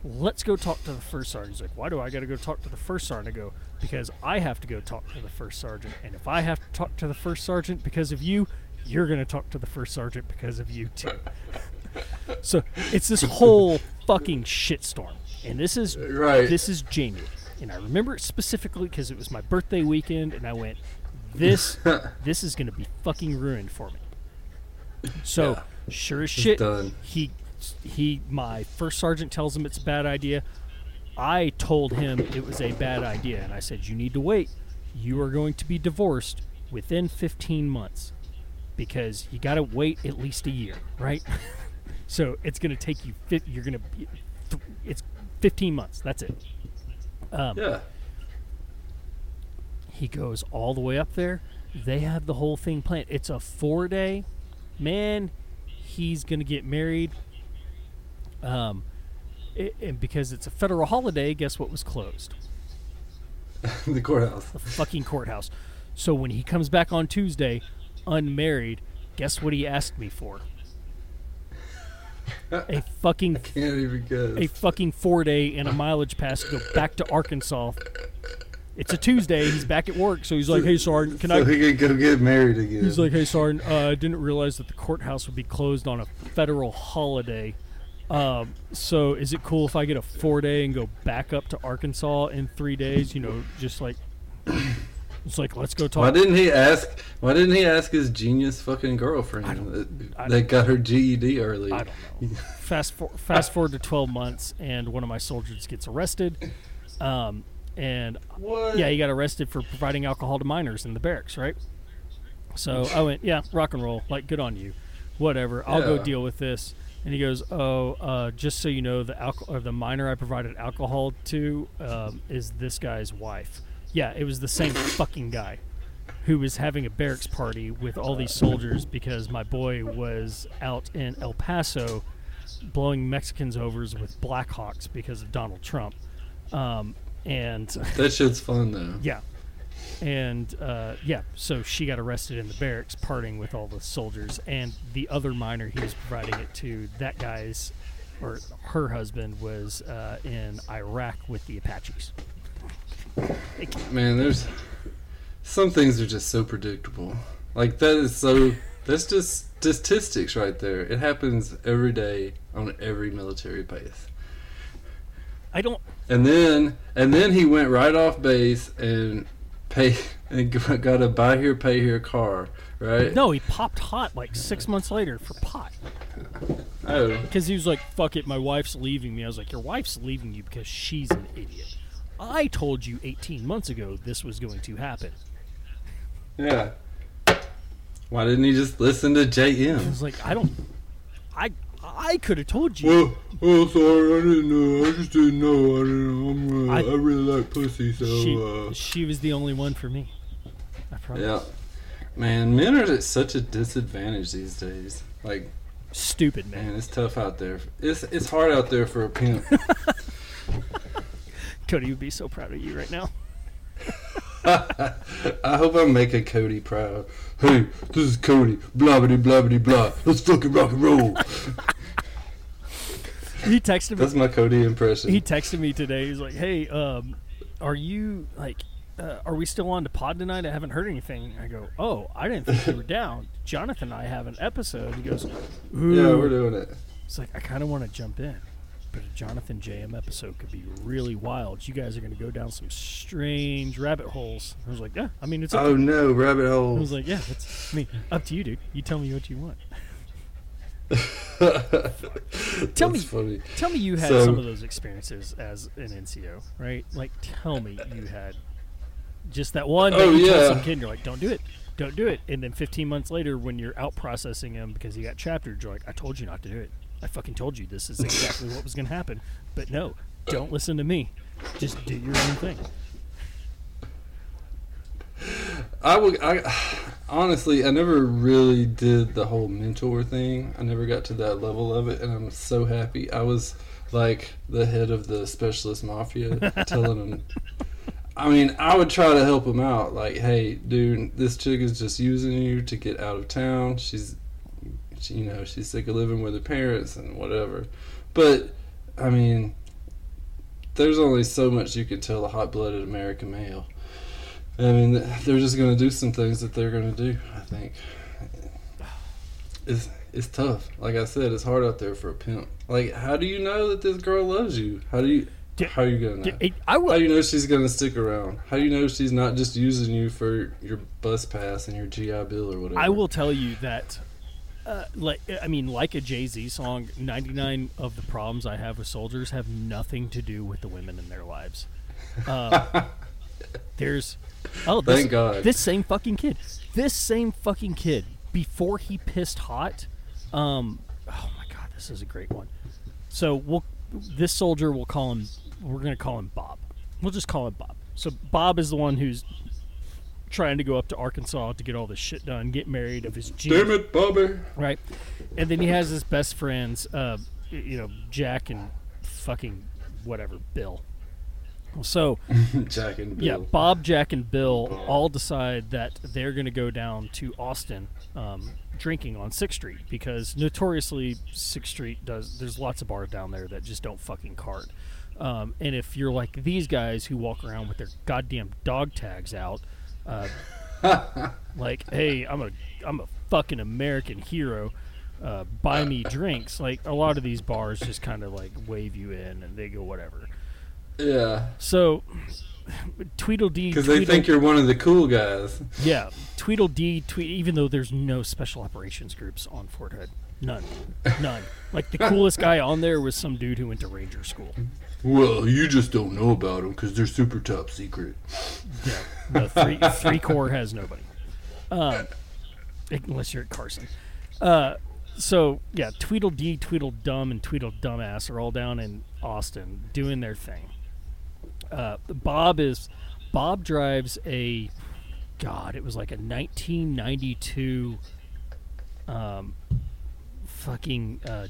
let's go talk to the first sergeant. He's like, why do I got to go talk to the first sergeant? I go, because I have to go talk to the first sergeant. And if I have to talk to the first sergeant because of you, you're going to talk to the first sergeant because of you too. so it's this whole fucking shitstorm. And this is Right. this is Jamie. And I remember it specifically because it was my birthday weekend and I went, this this is going to be fucking ruined for me. So, Yeah. sure as shit, he he my first sergeant tells him it's a bad idea. I told him it was a bad idea and I said you need to wait. You are going to be divorced within 15 months because you got to wait at least a year, right? so it's going to take you you're going to it's 15 months. That's it. Um, Yeah. he goes all the way up there they have the whole thing planned. It's a four day. Man, he's gonna get married. Um, it, and because it's a federal holiday, guess what was closed? the courthouse. The fucking courthouse. So when he comes back on Tuesday, unmarried, guess what he asked me for? A fucking I Can't even guess. a fucking four day and a mileage pass to go back to Arkansas. It's a Tuesday. He's back at work, so he's like, "Hey, Sergeant, can so I?" he can go get married again. He's like, "Hey, Sergeant, uh, I didn't realize that the courthouse would be closed on a federal holiday. Um, so is it cool if I get a four day and go back up to Arkansas in three days? You know, just like it's like let's go talk." Why didn't he ask? Why didn't he ask his genius fucking girlfriend that, that got her GED early? I don't know. fast for, fast forward to twelve months, and one of my soldiers gets arrested. Um, and What? yeah, he got arrested for providing alcohol to minors in the barracks, right? So I went, yeah, rock and roll, like good on you, whatever. I'll go deal with this. And he goes, oh, uh, just so you know, the alcohol or the minor I provided alcohol to um, is this guy's wife. Yeah, it was the same fucking guy who was having a barracks party with all these soldiers because my boy was out in El Paso blowing Mexicans overs with Blackhawks because of Donald Trump. Um, and That shit's fun though. yeah. And uh, yeah, so she got arrested in the barracks, partying with all the soldiers, and the other miner he was providing it to, that guy's or her husband was uh, in Iraq with the Apaches. Man, there's some things are just so predictable. Like that is so. That's just statistics right there. It happens every day on every military base. I don't. And then and then he went right off base and pay and got a buy here pay here car, right? No, he popped hot like six months later for pot Oh, because he was like, "Fuck it, my wife's leaving me." I was like, "Your wife's leaving you because she's an idiot." I told you 18 months ago this was going to happen. yeah. Why didn't he just listen to I JM? was like, I don't. I I could have told you. Well, well, sorry, I didn't know. I just didn't know. I didn't. I'm, uh, I- I, really like pussy, so. she uh, she was the only one for me. I promise. Yeah. Man, men are at such a disadvantage these days. Like, Stupid man. man, it's tough out there. It's it's hard out there for a pimp. Cody would be so proud of you right now. I hope I'm making Cody proud. Hey, this is Cody. Blah blah blah blah blah. Let's fucking rock and roll. He texted me. That's my Cody impression. He texted me today. He's like, "Hey, um, are you like, uh, are we still on to pod tonight? I haven't heard anything." I go, "Oh, I didn't think you were down." Jonathan and I have an episode. He goes, Ooh. yeah, we're doing it. It's like I kind of want to jump in, but a Jonathan JM episode could be really wild. You guys are going to go down some strange rabbit holes. I was like, "Yeah, I mean, it's." Oh no, rabbit holes. I was like, "Yeah, it's me. Up to you, dude. You tell me what you want." Tell me- funny. Tell me you had So- some of those experiences as an NCO, right? Like, tell me you had just that one. Oh, you yeah. Some kid, and you're like, "Don't do it, don't do it," and then 15 months later, when you're out processing him because he got chaptered, you're like, "I told you not to do it. I fucking told you this is exactly what was going to happen." But no, don't listen to me. Just do your own thing. I would. I honestly, I never really did the whole mentor thing. I never got to that level of it, and I'm so happy. I was like the head of the specialist mafia, telling them. I mean, I would try to help him out. Like, hey, dude, this chick is just using you to get out of town. She's, she, you know, she's sick of living with her parents and whatever. But, I mean, there's only so much you can tell a hot-blooded American male. I mean, they're just going to do some things that they're going to do. I think it's it's tough. Like I said, it's hard out there for a pimp. Like, how do you know that this girl loves you? How do you? D- How are you gonna know? D- I How do you know she's gonna stick around? How do you know she's not just using you for your bus pass and your GI Bill or whatever? I will tell you that, uh, like I mean, like a Jay Z song, ninety nine of the problems I have with soldiers have nothing to do with the women in their lives. Uh, there's, oh, this, Thank God. this same fucking kid, this same fucking kid, before he pissed hot, um, oh my god, this is a great one. So we'll, this soldier, we'll call him, we're gonna call him Bob. We'll just call him Bob. So Bob is the one who's trying to go up to Arkansas to get all this shit done, get married of his jeans, Damn it, Bobby. right? And then he has his best friends, uh, you know, Jack and fucking whatever, Bill. So Jack and Bill. yeah, Bob, Jack, and Bill all decide that they're going to go down to Austin um, drinking on Sixth Street because notoriously Sixth Street does. There's lots of bars down there that just don't fucking card. Um, and if you're like these guys who walk around with their goddamn dog tags out, uh, like, hey, I'm a I'm a fucking American hero. Uh, buy me drinks. Like a lot of these bars just kind of like wave you in and they go whatever. Yeah, So Tweedledee because they Tweedle- think you're one of the cool guys. yeah, Tweedledee tweet. Even though there's no special operations groups on Fort Hood, none, none. Like the coolest guy on there was some dude who went to Ranger School. Well, you just don't know about them because they're super top secret. Yeah, the three three Corps has nobody, um, unless you're at Carson. Uh, so yeah, Tweedledee, Tweedledum, and Tweedledumbass are all down in Austin doing their thing. Uh, Bob is Bob drives a God. It was like a 1992 um, fucking uh,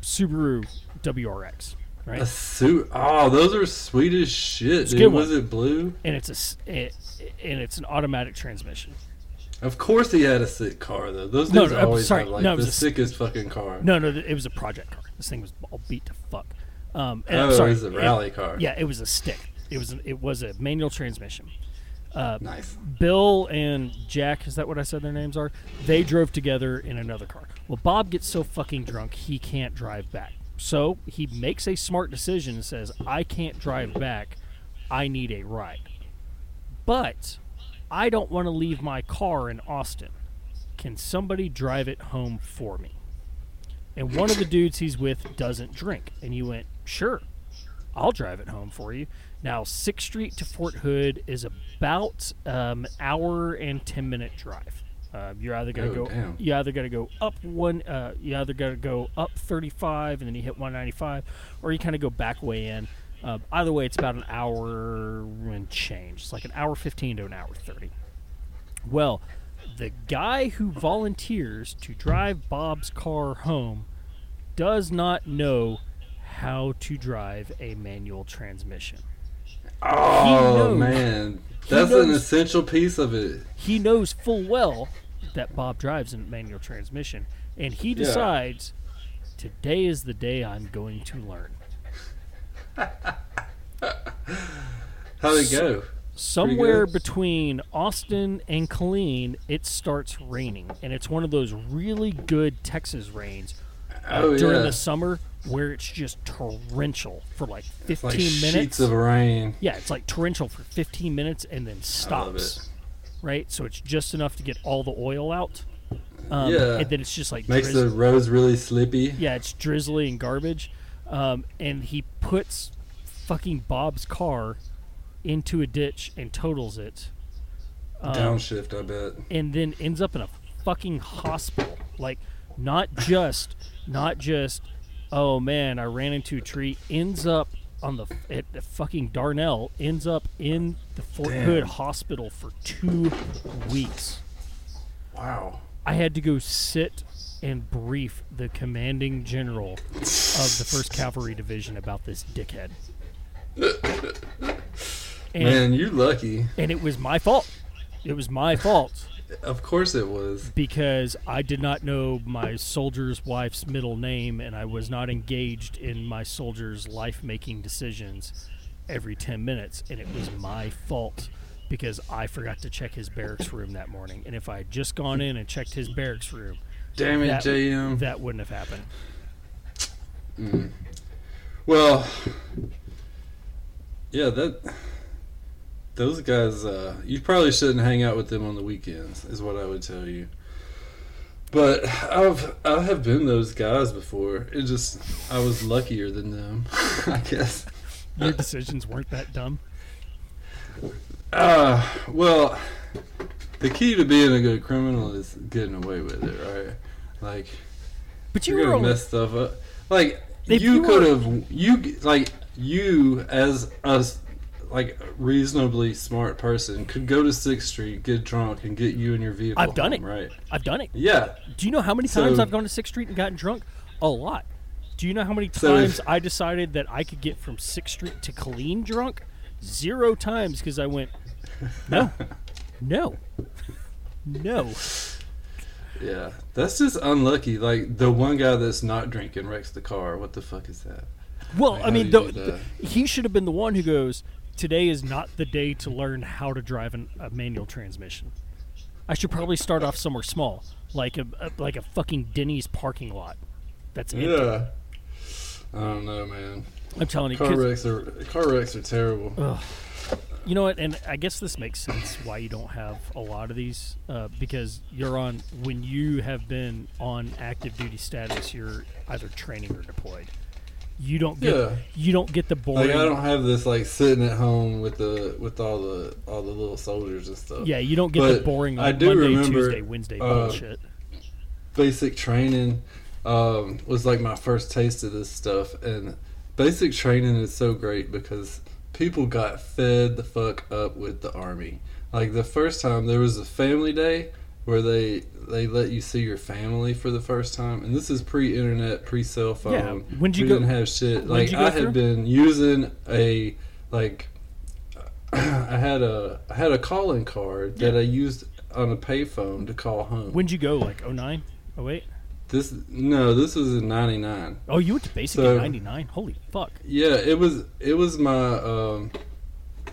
Subaru WRX, right? A suit. Oh, those are sweet as shit. It's dude. good. Was it blue? and it's a it, and it's an automatic transmission. Of course, he had a sick car though. Those No, dudes no, always sorry. have like No, the was a sickest fucking car. No, no, it was a project car. This thing was all beat to fuck. Um, and oh, I'm sorry, it was a it- rally car. yeah, it was a stick. It was an, it was a manual transmission. Uh, Nice. Bill and Jack, is that what I said their names are? They drove together in another car. Well, Bob gets so fucking drunk he can't drive back. So he makes a smart decision and says, I can't drive back. I need a ride. But I don't want to leave my car in Austin. Can somebody drive it home for me? And one of the dudes he's with doesn't drink. And he went, Sure, I'll drive it home for you. Now, 6th Street to Fort Hood is about um, an hour and 10 minute drive. Uh, you're either gonna Oh, go, damn. you either gotta go up one, uh, you either gotta go up 35 and then you hit 195, or you kind of go back way in. Uh, either way, it's about an hour and change. It's like an hour 15 to an hour 30. Well, the guy who volunteers to drive Bob's car home does not know how to drive a manual transmission. Oh knows- man, that's an essential piece of it. He knows full well that Bob drives a manual transmission, and he decides today is the day I'm going to learn. How'd it go? Somewhere between Austin and Killeen, it starts raining, and it's one of those really good Texas rains uh, Oh during yeah, the summer where it's just torrential for like 15 like minutes. sheets of rain. yeah, it's like torrential for 15 minutes and then stops. it. Right, so it's just enough to get all the oil out. Um, Yeah. and then it's just like Makes drizz- the roads really slippy. yeah, it's drizzly and garbage. Um, and he puts fucking Bob's car into a ditch and totals it. Um, Downshift, I bet. and then ends up in a fucking hospital. Like, not just, not just, oh man, I ran into a tree. Ends up on the at the fucking Darnall. Ends up in the Fort Damn. Hood hospital for two weeks. Wow. I had to go sit and brief the commanding general of the First Cavalry Division about this dickhead. And, Man, you lucky. and it was my fault. It was my fault. Of course it was. because I did not know my soldier's wife's middle name and I was not engaged in my soldier's life making decisions every 10 minutes. And it was my fault because I forgot to check his barracks room that morning. And if I had just gone in and checked his barracks room, Damn it, that, JM. that wouldn't have happened. Mm. Well, yeah, that those guys. Uh, you probably shouldn't hang out with them on the weekends, is what I would tell you. But I've I have been those guys before. It just I was luckier than them, I guess. Your decisions weren't that dumb. Uh, well, the key to being a good criminal is getting away with it, right? Like But you you're gonna only, mess stuff up. Like you you were- could have you like you as us like a reasonably smart person could go to Sixth Street, get drunk, and get you in your vehicle. I've done home, it. right? I've done it. Yeah. Do you know how many So- times I've gone to Sixth Street and gotten drunk? A lot. Do you know how many So if- times I decided that I could get from Sixth Street to Killeen drunk? Zero times because I went, no, no, no. Yeah, that's just unlucky. Like the one guy that's not drinking wrecks the car. What the fuck is that? Well, Like, I mean, the, the- he should have been the one who goes, today is not the day to learn how to drive an, a manual transmission. I should probably start off somewhere small, like a, a like a fucking Denny's parking lot. That's empty. Yeah. I don't know, man. I'm telling you, car wrecks are car wrecks are terrible. Ugh. You know what? And I guess this makes sense why you don't have a lot of these uh, because you're on when you have been on active duty status, you're either training or deployed. You don't get Yeah. you don't get the boring. Like I don't have this like sitting at home with the with all the all the little soldiers and stuff. yeah, you don't get the But boring I like, do Monday, remember, Tuesday, Wednesday uh, bullshit. basic training um, was like my first taste of this stuff and basic training is so great because people got fed the fuck up with the army like the first time there was a family day where they they let you see your family for the first time and this is pre-internet pre-cell phone Yeah, when'd you we go- didn't have shit like i through? had been using a like i had a i had a calling card that i used on a payphone to call home When'd you go? Like 09? 08? this no, this was in '99. Oh, you went to basic So- in '99. Holy fuck! Yeah, it was it was my um,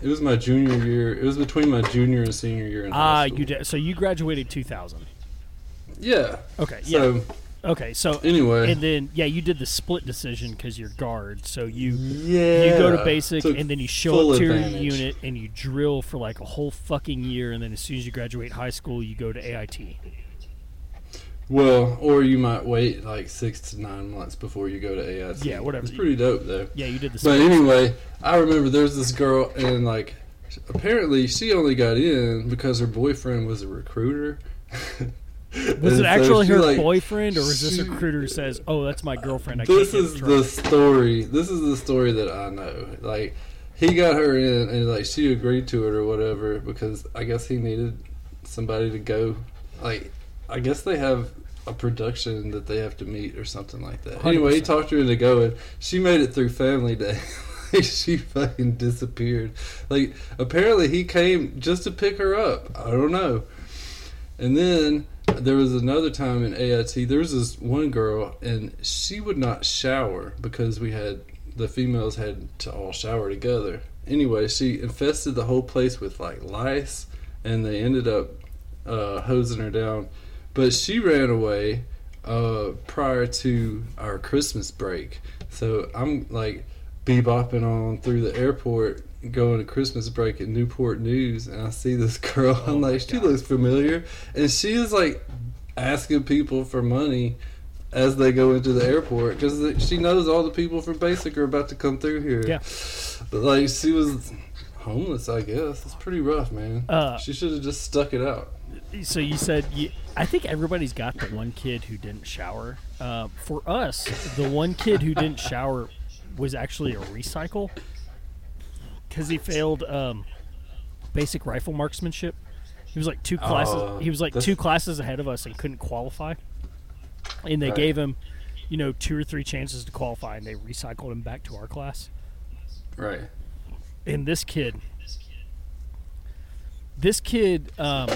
it was my junior year. It was between my junior and senior year in Ah, school. you did. So you graduated 2000. Yeah. Okay. Yeah. So okay. So anyway, and then yeah, you did the split decision because you're guard. So you yeah, you go to basic and then you show up to your unit and you drill for like a whole fucking year and then as soon as you graduate high school you go to AIT. Well, or you might wait like six to nine months before you go to AIT. Yeah, whatever. It's pretty dope though. Yeah, you did the But anyway, I remember there's this girl, and like, apparently she only got in because her boyfriend was a recruiter. was it actually her like, boyfriend or was this a she- recruiter who says, "Oh, that's my girlfriend"? I This is the story. This is the story that I know. Like, he got her in, and like she agreed to it or whatever because I guess he needed somebody to go. Like, I guess they have a production that they have to meet or something like that. Anyway, he 100%. talked her into going. She made it through Family Day. she fucking disappeared. Like, apparently he came just to pick her up. I don't know. And then there was another time in AIT. There was this one girl, and she would not shower because we had the females had to all shower together. Anyway, she infested the whole place with like lice, and they ended up uh, hosing her down. But she ran away uh, prior to our Christmas break. So I'm like bebopping on through the airport going to Christmas break at Newport News and I see this girl. Oh I'm like, she God. looks familiar. And she is like asking people for money as they go into the airport because she knows all the people from Basic are about to come through here. Yeah. But like, she was homeless, I guess. It's pretty rough, man. Uh, she should have just stuck it out. so you said you, I think everybody's got the one kid who didn't shower. Uh, for us, the one kid who didn't shower was actually a recycle because he failed um, basic rifle marksmanship. He was like two classes. Oh, he was like two classes ahead of us and couldn't qualify. And they Right. gave him, you know, two or three chances to qualify, and they recycled him back to our class. Right. and this kid this kid um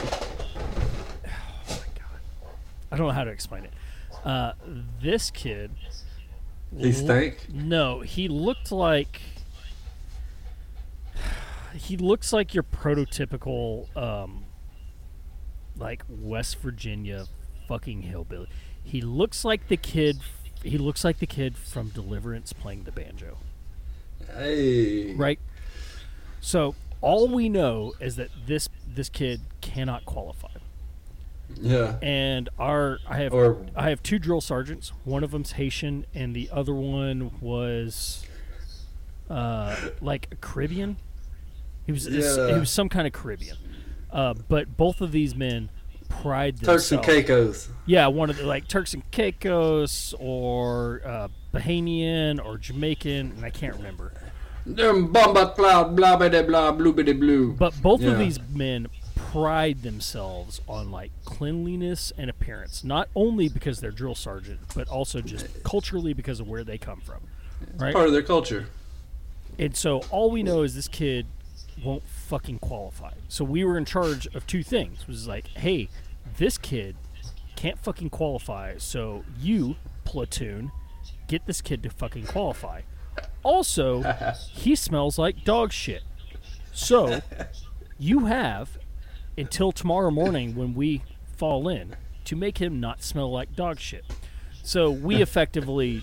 i don't know how to explain it uh this kid He stank? no he looked like he looks like your prototypical um like west virginia fucking hillbilly he looks like the kid he looks like the kid from deliverance playing the banjo Hey. right? So all we know is that this this kid cannot qualify, Yeah. and our I have Or I have two drill sergeants. One of them's Haitian, and the other one was uh, like a Caribbean. He was he was some kind of Caribbean. Uh, but both of these men pride Turks and themselves. Caicos. Yeah, one of the like Turks and Caicos or uh, Bahamian or Jamaican, and I can't remember. Them bomba cloud, blah blah blah, blue bitty blue. But both of Yeah. these men pride themselves on like cleanliness and appearance, not only because they're drill sergeant, but also just culturally because of where they come from. Right? Part of their culture. And so all we know is this kid won't fucking qualify. So we were in charge of two things. It was like, hey, this kid can't fucking qualify. So you, platoon, get this kid to fucking qualify. Also, he smells like dog shit. So you have until tomorrow morning when we fall in to make him not smell like dog shit. So we effectively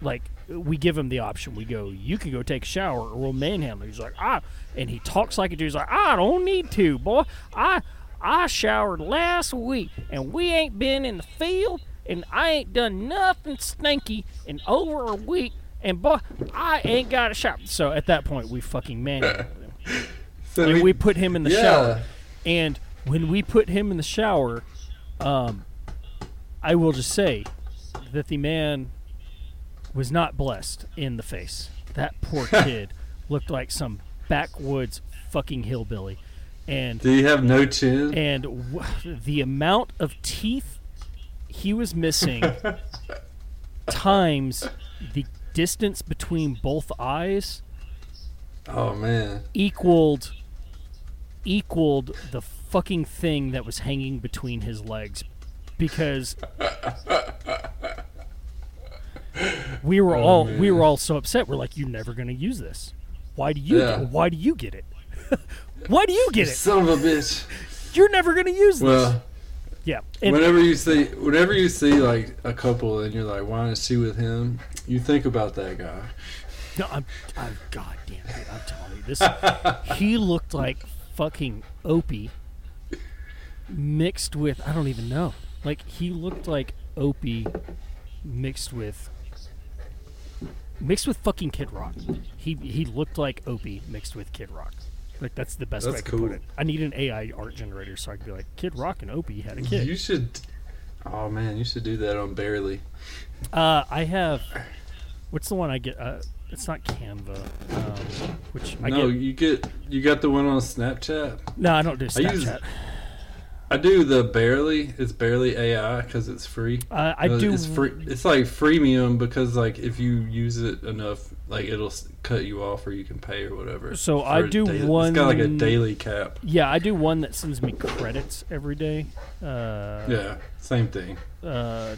like we give him the option. We go, you can go take a shower, or we'll manhandle. you." He's like, ah, and he talks like a dude. He's like, I don't need to, boy. I I showered last week, and we ain't been in the field, and I ain't done nothing stinky in over a week, and boy, I ain't got a shower. So at that point, we fucking manhandled him, So and we put him in the yeah. shower. And when we put him in the shower, um, I will just say that the man was not blessed in the face. That poor kid looked like some backwoods fucking hillbilly, and Do you have no chin? and w- the amount of teeth he was missing times the distance between both eyes oh man. equaled equaled the fucking thing that was hanging between his legs because we were Oh, all we were all so upset we're like you're never going to use this why do you Yeah. why do you get it why do you get it Son of a bitch. you're never going to use this Well, yeah and whenever you see whenever you see like a couple and you're like, why is she with him? You think about that guy. No, I'm, I'm God damn it, I'm telling you this. he looked like fucking Opie mixed with I don't even know. Like he looked like Opie mixed with mixed with fucking Kid Rock. He he looked like Opie mixed with Kid Rock. Like that's the best way I That's could put it. I need an AI art generator so I could be like Kid Rock and Opie had a kid. You should. Oh man, you should do that on Barely. Uh, I have. What's the one I get? Uh, it's not Canva. Um, which I no, get. you get you got the one on Snapchat. No, I don't do I use- Snapchat. I do the Barely. It's Barely AI because it's free. Uh, I do. It's free. It's like freemium because like if you use it enough, like it'll cut you off or you can pay or whatever. So I do daily- one- It's got like a daily cap. Yeah, I do one that sends me credits every day. Uh, Yeah, same thing. Uh,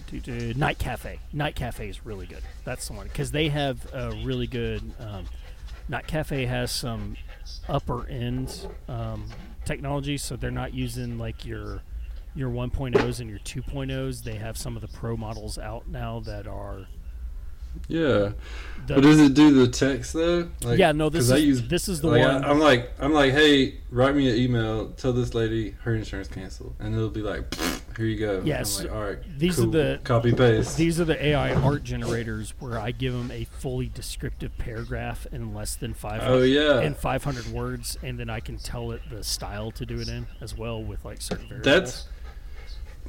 Night Cafe. Night Cafe is really good. That's the one because they have a really good. Um, Night Cafe has some upper end um, technology, so they're not using like your your 1.0s and your 2.0s. They have some of the pro models out now that are. Yeah, The, but does it do the text though? Like, yeah, no. This is I use this is the like, one. I, am like, I'm like, hey, write me an email. Tell this lady her insurance canceled, and it'll be like, here you go. Yes, I'm like, all right. these are the- copy paste. These are the AI art generators where I give them a fully descriptive paragraph in less than five oh yeah, in 500 words, and then I can tell it the style to do it in as well with like certain variables. that's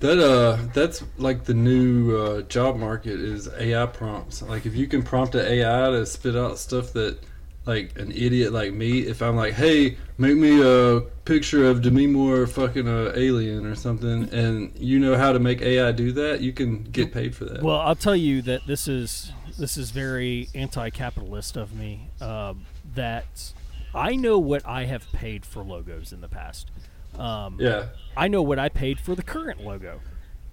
that. Uh, that's like the new uh, job market is AI prompts. Like if you can prompt an AI to spit out stuff that. Like an idiot like me, if I'm like, "Hey, make me a picture of Demi Moore fucking a alien or something," and you know how to make AI do that, you can get paid for that. well, I'll tell you that this is this is very anti-capitalist of me. Um, that I know what I have paid for logos in the past. Um, yeah, I know what I paid for the current logo.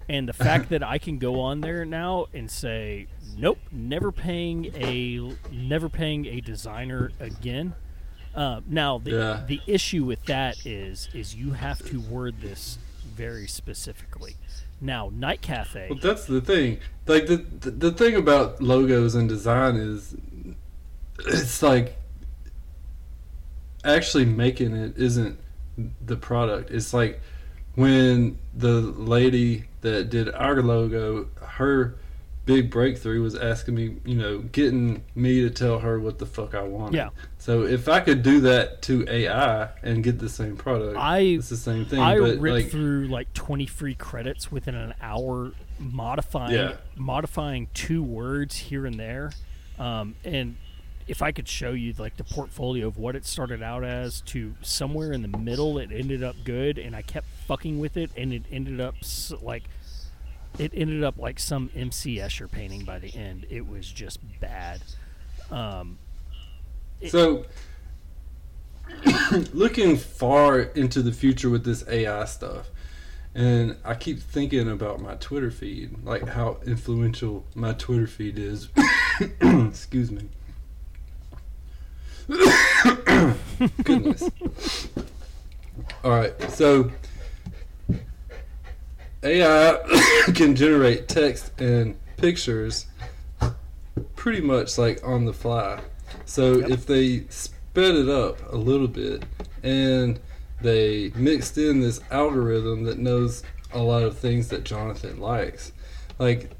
And the fact that I can go on there now and say, "Nope, never paying a never paying a designer again." Uh, now the Yeah. the issue with that is is you have to word this very specifically. Now, Night Cafe, Well, that's the thing. Like the, the the thing about logos and design is, it's like actually making it isn't the product. It's like when the lady that did our logo, her big breakthrough was asking me, you know, getting me to tell her what the fuck I wanted. Yeah. So if I could do that to AI and get the same product, I it's the same thing. I but ripped like, through like 20 free credits within an hour modifying Yeah. modifying two words here and there. Um, and if I could show you like the portfolio of what it started out as to somewhere in the middle, it ended up good, and I kept fucking with it, and it ended up like it ended up like some MC Escher painting by the end. It was just bad. Um, it- So, looking far into the future with this AI stuff, and I keep thinking about my Twitter feed, like how influential my Twitter feed is. Excuse me. Goodness. All right, so AI can generate text and pictures pretty much like on the fly. So Yep. if they sped it up a little bit and they mixed in this algorithm that knows a lot of things that Jonathan likes, like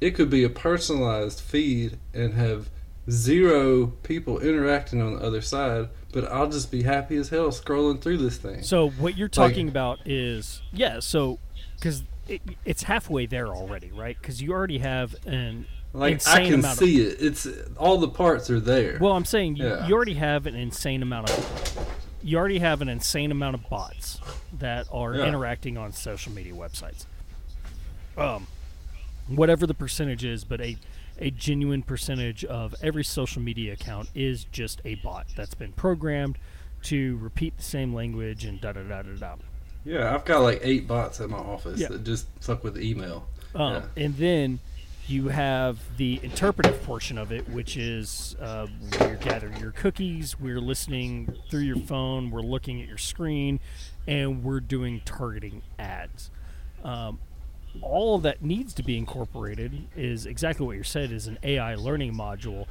it could be a personalized feed and have zero people interacting on the other side, but I'll just be happy as hell scrolling through this thing. So what you're talking about is yeah. So because it, it's halfway there already, right? Because you already have an like I can amount of- see it. It's all the parts are there. well, I'm saying you, Yeah. you already have an insane amount of you already have an insane amount of bots that are Yeah. interacting on social media websites. Um, whatever the percentage is, but a a genuine percentage of every social media account is just a bot that's been programmed to repeat the same language and da da da da da. yeah, I've got like eight bots at my office Yeah. that just fuck with email. Um, Yeah. And then you have the interpretive portion of it, which is uh, we're gathering your cookies, we're listening through your phone, we're looking at your screen, and we're doing targeting ads. Um, all that needs to be incorporated is exactly what you said is an AI learning module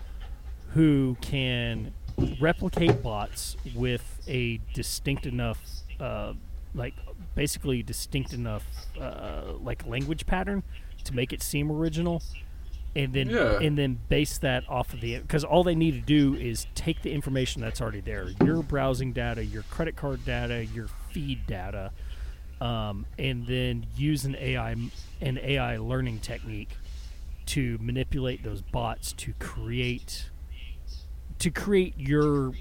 who can replicate bots with a distinct enough uh, like basically distinct enough uh, like language pattern to make it seem original and then Yeah. and then base that off of the because all they need to do is take the information that's already there your browsing data your credit card data your feed data um, and then use an AI an AI learning technique to manipulate those bots to create to create your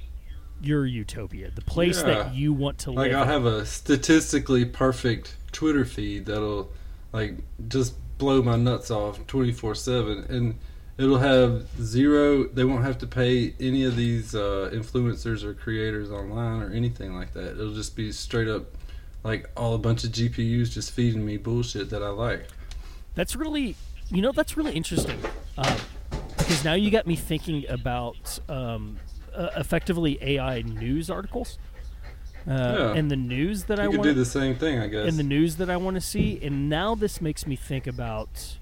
your utopia, the place Yeah. that you want to Like live. I'll have a statistically perfect Twitter feed that'll like just blow my nuts off twenty four seven, and it'll have zero. They won't have to pay any of these uh, influencers or creators online or anything like that. It'll just be straight up like all a bunch of GPUs just feeding me bullshit that I like. That's really, you know, that's really interesting. Um, because now you got me thinking about um, uh, effectively AI news articles. Uh, Yeah. And the news that I want You could do the same thing, I guess. and the news that I want to see. And now this makes me think about.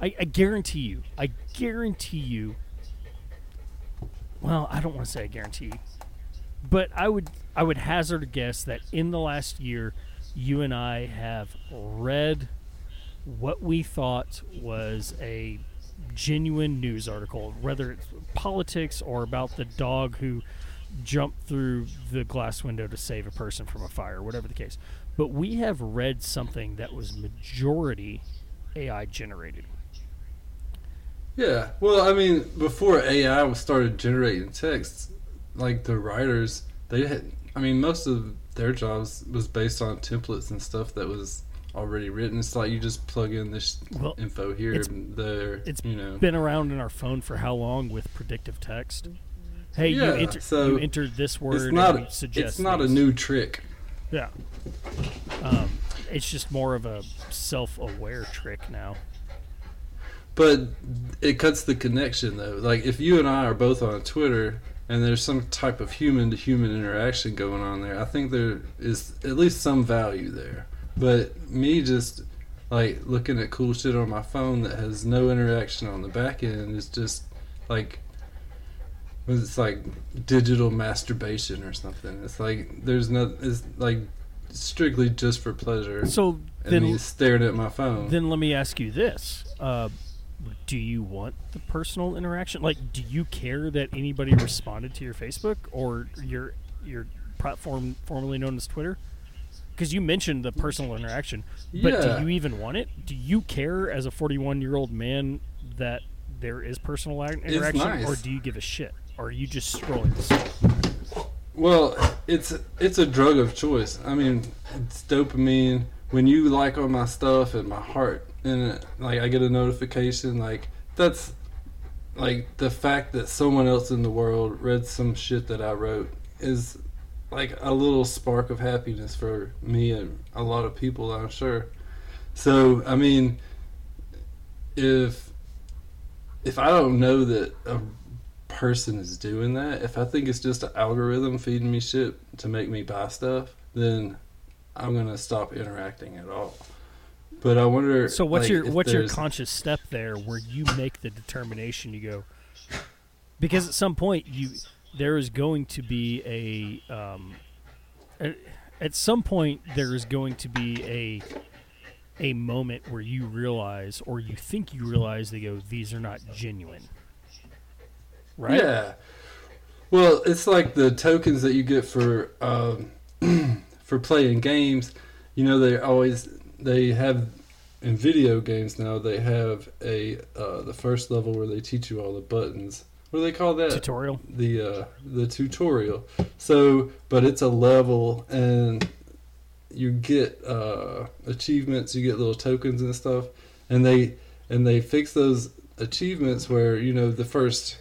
I, I guarantee you. I guarantee you. Well, I don't want to say I guarantee, but I would. I would hazard a guess that in the last year, you and I have read what we thought was a genuine news article, whether it's politics or about the dog who jumped through the glass window to save a person from a fire, whatever the case. But we have read something that was majority AI generated. Yeah, well, I mean, before AI was started generating texts, like the writers, they had. I mean, most of their jobs was based on templates and stuff that was already written. It's like you just plug in this Well, info here it's- and there. it's you know. It's been around in our phone for how long with predictive text? Hey, Yeah, you, enter, so you entered this word. It's not. we suggest It's not a new trick. Yeah. Um, it's just more of a self-aware trick now. But it cuts the connection though. Like if you and I are both on Twitter and there's some type of human to human interaction going on there, I think there is at least some value there. But me just like looking at cool shit on my phone that has no interaction on the back end is just like it's like digital masturbation or something. It's like there's no it's like strictly just for pleasure. So then, staring at my phone. then let me ask you this: uh, Do you want the personal interaction? Like, do you care that anybody responded to your Facebook or your your platform formerly known as Twitter? Because you mentioned the personal interaction, but Yeah. do you even want it? Do you care as a 41 year old man that there is personal interaction, nice. or do you give a shit? or are you just scrolling? Well, it's it's a drug of choice. I mean, it's dopamine. When you like all my stuff and my heart, and like I get a notification, like that's like the fact that someone else in the world read some shit that I wrote is like a little spark of happiness for me and a lot of people, I'm sure. So, I mean, if if I don't know that a person is doing that, if I think it's just an algorithm feeding me shit to make me buy stuff, then I'm gonna stop interacting at all. But I wonder. So what's like, your what's your conscious step there where you make the determination you go because at some point you there is going to be a um, at, at some point there is going to be a a moment where you realize or you think you realize they go these are not genuine right Yeah. Well, it's like the tokens that you get for um, for playing games. You know, they always they have in video games now. They have a uh, the first level where they teach you all the buttons. What do they call that? tutorial the uh, the tutorial. So, but it's a level, and you get uh, achievements. You get little tokens and stuff, and they and they fix those achievements where you know the first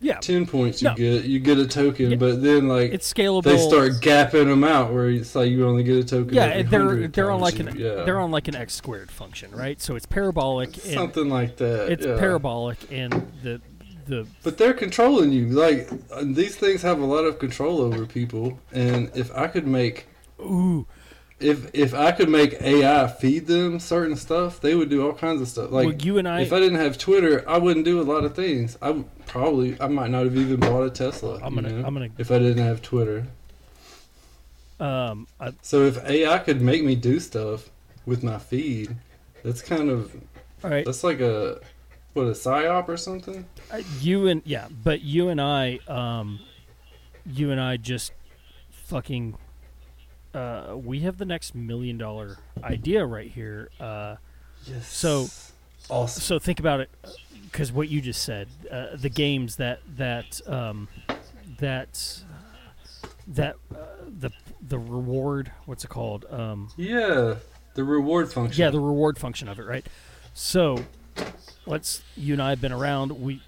yeah ten points you No. get you get a token, Yeah. but then like it's scalable they start gapping them out where it's like you only get a token. yeah they're they're on like an yeah. they're on like an x squared function right so it's parabolic something like that. it's yeah. parabolic and the the But they're controlling you. Like uh, these things have a lot of control over people, and if I could make ooh if if I could make AI feed them certain stuff, they would do all kinds of stuff. Like well, you and I, if I didn't have Twitter, I wouldn't do a lot of things. I would probably I might not have even bought a Tesla. I'm gonna, know, I'm gonna, if I didn't have Twitter. um, I, So if AI could make me do stuff with my feed, that's kind of all right, that's like a what a psyop or something. uh, you and yeah, but you and I, um, you and I just fucking, uh, we have the next million dollar idea right here. Uh, Yes. So- awesome. so think about it, because what you just said, uh, the games that that um, that that uh, the the reward, what's it called? Um, Yeah, the reward function. Yeah, the reward function of it, right? So, let's you and I have been around. We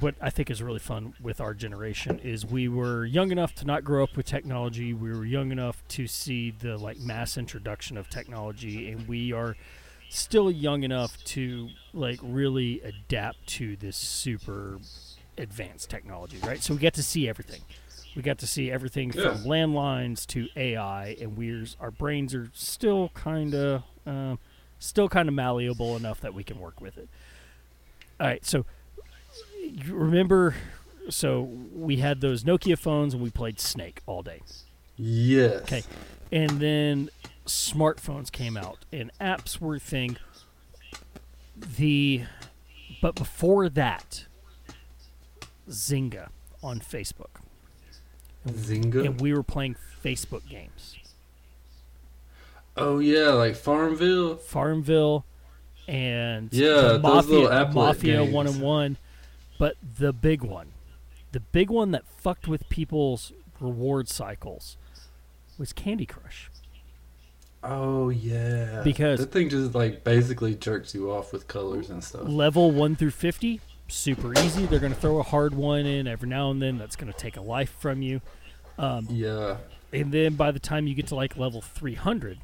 what I think is really fun with our generation is we were young enough to not grow up with technology. We were young enough to see the like mass introduction of technology, and we are still young enough to like really adapt to this super advanced technology, right? So we get to see everything. We got to see everything Yeah. from landlines to AI, and we're our brains are still kind of uh, still kind of malleable enough that we can work with it. All right, so remember, so we had those Nokia phones and we played Snake all day. Yes. Okay. and then smartphones came out and apps were a thing the but before that zynga on facebook Zynga. and we were playing facebook games oh yeah, like Farmville. farmville and Yeah, the those mafia, little mafia games. one and one but the big one the big one that fucked with people's reward cycles was candy crush Oh yeah. Because- that thing just like basically jerks you off with colors and stuff. level 1 through 50 super easy they're going to throw a hard one in every now and then that's going to take a life from you um, Yeah. and then by the time you get to like level 300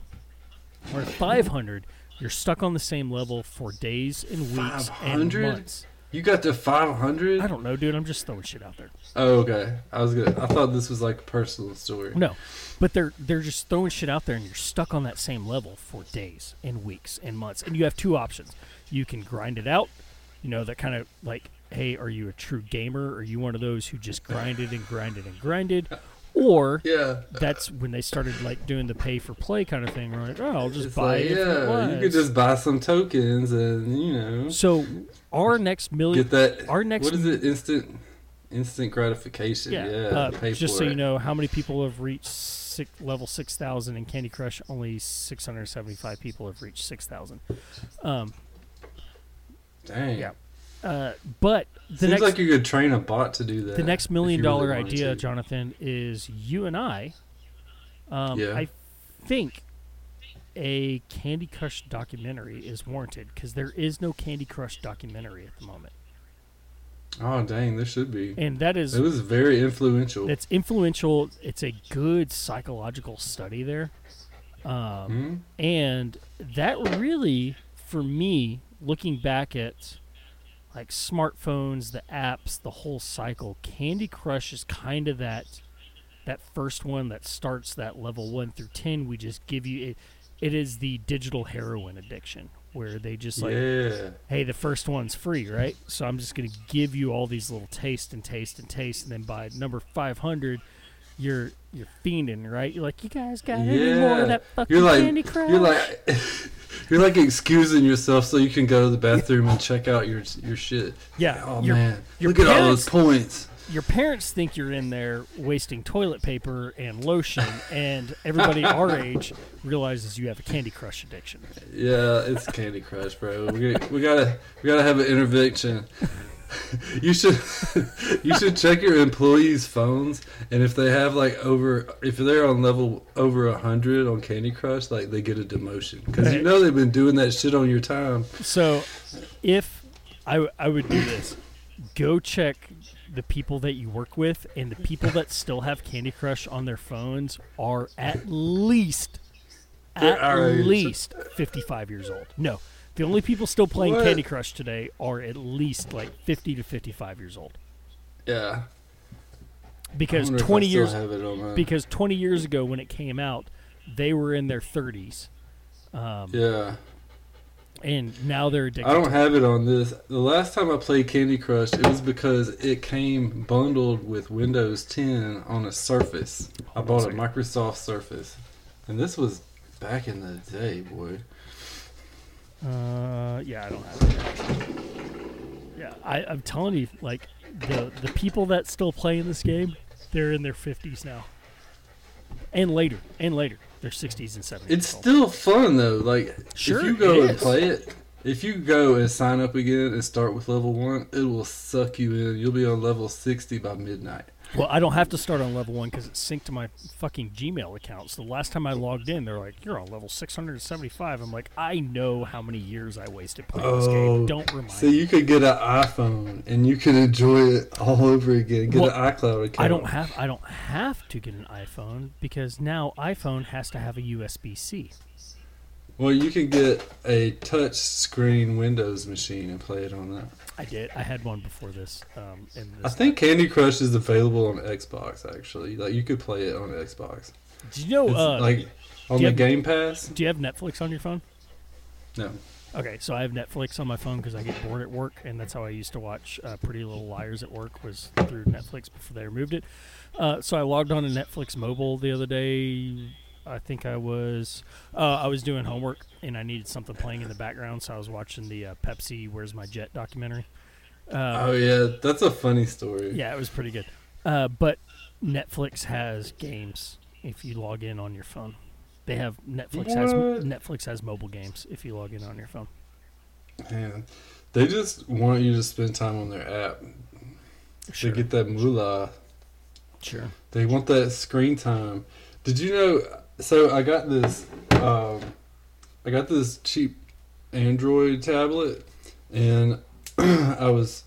or 500 you're stuck on the same level for days and weeks and months You got to 500? i don't know dude i'm just throwing shit out there Oh, okay. I was good. I thought this was like a personal story. no but they're they're just throwing shit out there and you're stuck on that same level for days and weeks and months and you have two options you can grind it out you know that kind of like hey are you a true gamer are you one of those who just grinded and grinded and grinded or Yeah. that's when they started like doing the pay for play kind of thing right oh i'll just It's buy like, it yeah, you could just buy some tokens and you know so our next million get that. our next what is it? Instant, instant gratification. yeah, Yeah. uh, just so it. you know how many people have reached six, level 6000 in candy crush only 675 people have reached 6000 um, Dang. Yeah. Uh, but the Seems next like you could train a bot to do that. the next million dollar really idea. Jonathan, is you and I. Um, Yeah. I think a Candy Crush documentary is warranted because there is no Candy Crush documentary at the moment, Oh dang, there should be. and that is It was very influential. it's influential. It's a good psychological study there, um, Hmm? and that really, for me, looking back at like smartphones, the apps, the whole cycle, Candy Crush is kind of that that first one that starts that level one through ten. We just give you it. It is the digital heroin addiction where they just like yeah. hey, the first one's free, right? So I'm just going to give you all these little taste and taste and taste, and then by number 500, you're you're fiending, right? You're like, you guys got any more of that fucking You're like Candy Crush? you're like you're like excusing yourself so you can go to the bathroom and check out your your shit. yeah. Oh your, man, your look at all those points. your parents think you're in there wasting toilet paper and lotion, and everybody our age realizes you have a Candy Crush addiction. Yeah, it's Candy Crush, bro. We, we gotta we gotta have an intervention. You should you should check your employees' phones, and if they have like over if they're on level over a hundred on Candy Crush, like they get a demotion. Because you know they've been doing that shit on your time. So, if I I would do this, go check the people that you work with, and the people that still have Candy Crush on their phones are at least at least fifty five years old. No, the only people still playing What? Candy Crush today are at least like fifty to fifty five years old. Yeah, Because wonder if I twenty years have it on because twenty years ago when it came out, they were in their thirties. Um, yeah. and now they're addicted. I don't have it on this. The last time I played Candy Crush, it was because it came bundled with Windows 10 on a Surface. I Hold on a bought a. Microsoft Surface, and this was back in the day, boy. Uh, yeah, I don't have it. Yeah, I, I'm telling you, like the the people that still play in this game, they're in their 50s now, and later, and later, they're 60s and 70s. It's still fun though. Like Sure if you go and is. play it, if you go and sign up again and start with level one, it will suck you in. You'll be on level 60 by midnight. Well, I don't have to start on level one because it's synced to my fucking Gmail account. So the last time I logged in, they're like, "You're on level 675." I'm like, I know how many years I wasted playing this game. Oh, Don't remind me. So you could get an iPhone and you can enjoy it all over again. Get Well, an iCloud account. I don't have I don't have to get an iPhone because now iPhone has to have a USB C. Well, you can get a touch screen Windows machine and play it on that. I did. I had one before this. Um, and I this think Candy Crush is available on Xbox. Actually, like you could play it on Xbox. Do you know? Uh, like on the have- Game Pass. do you have Netflix on your phone? No. Okay, so I have Netflix on my phone because I get bored at work, and that's how I used to watch uh, Pretty Little Liars at work was through Netflix before they removed it. Uh, so I logged on to Netflix mobile the other day. I think I was uh, I was doing homework and I needed something playing in the background, so I was watching the uh, Pepsi "Where's My Jet" documentary. Uh, Oh yeah, that's a funny story. Yeah, it was pretty good. Uh, but Netflix has games if you log in on your phone. They have Netflix has Netflix has mobile games if you log in on your phone. Man, they just want you to spend time on their app Sure, to get that moolah. sure. They want that screen time. Did you know? So I got this. Um, I got this cheap Android tablet, and I was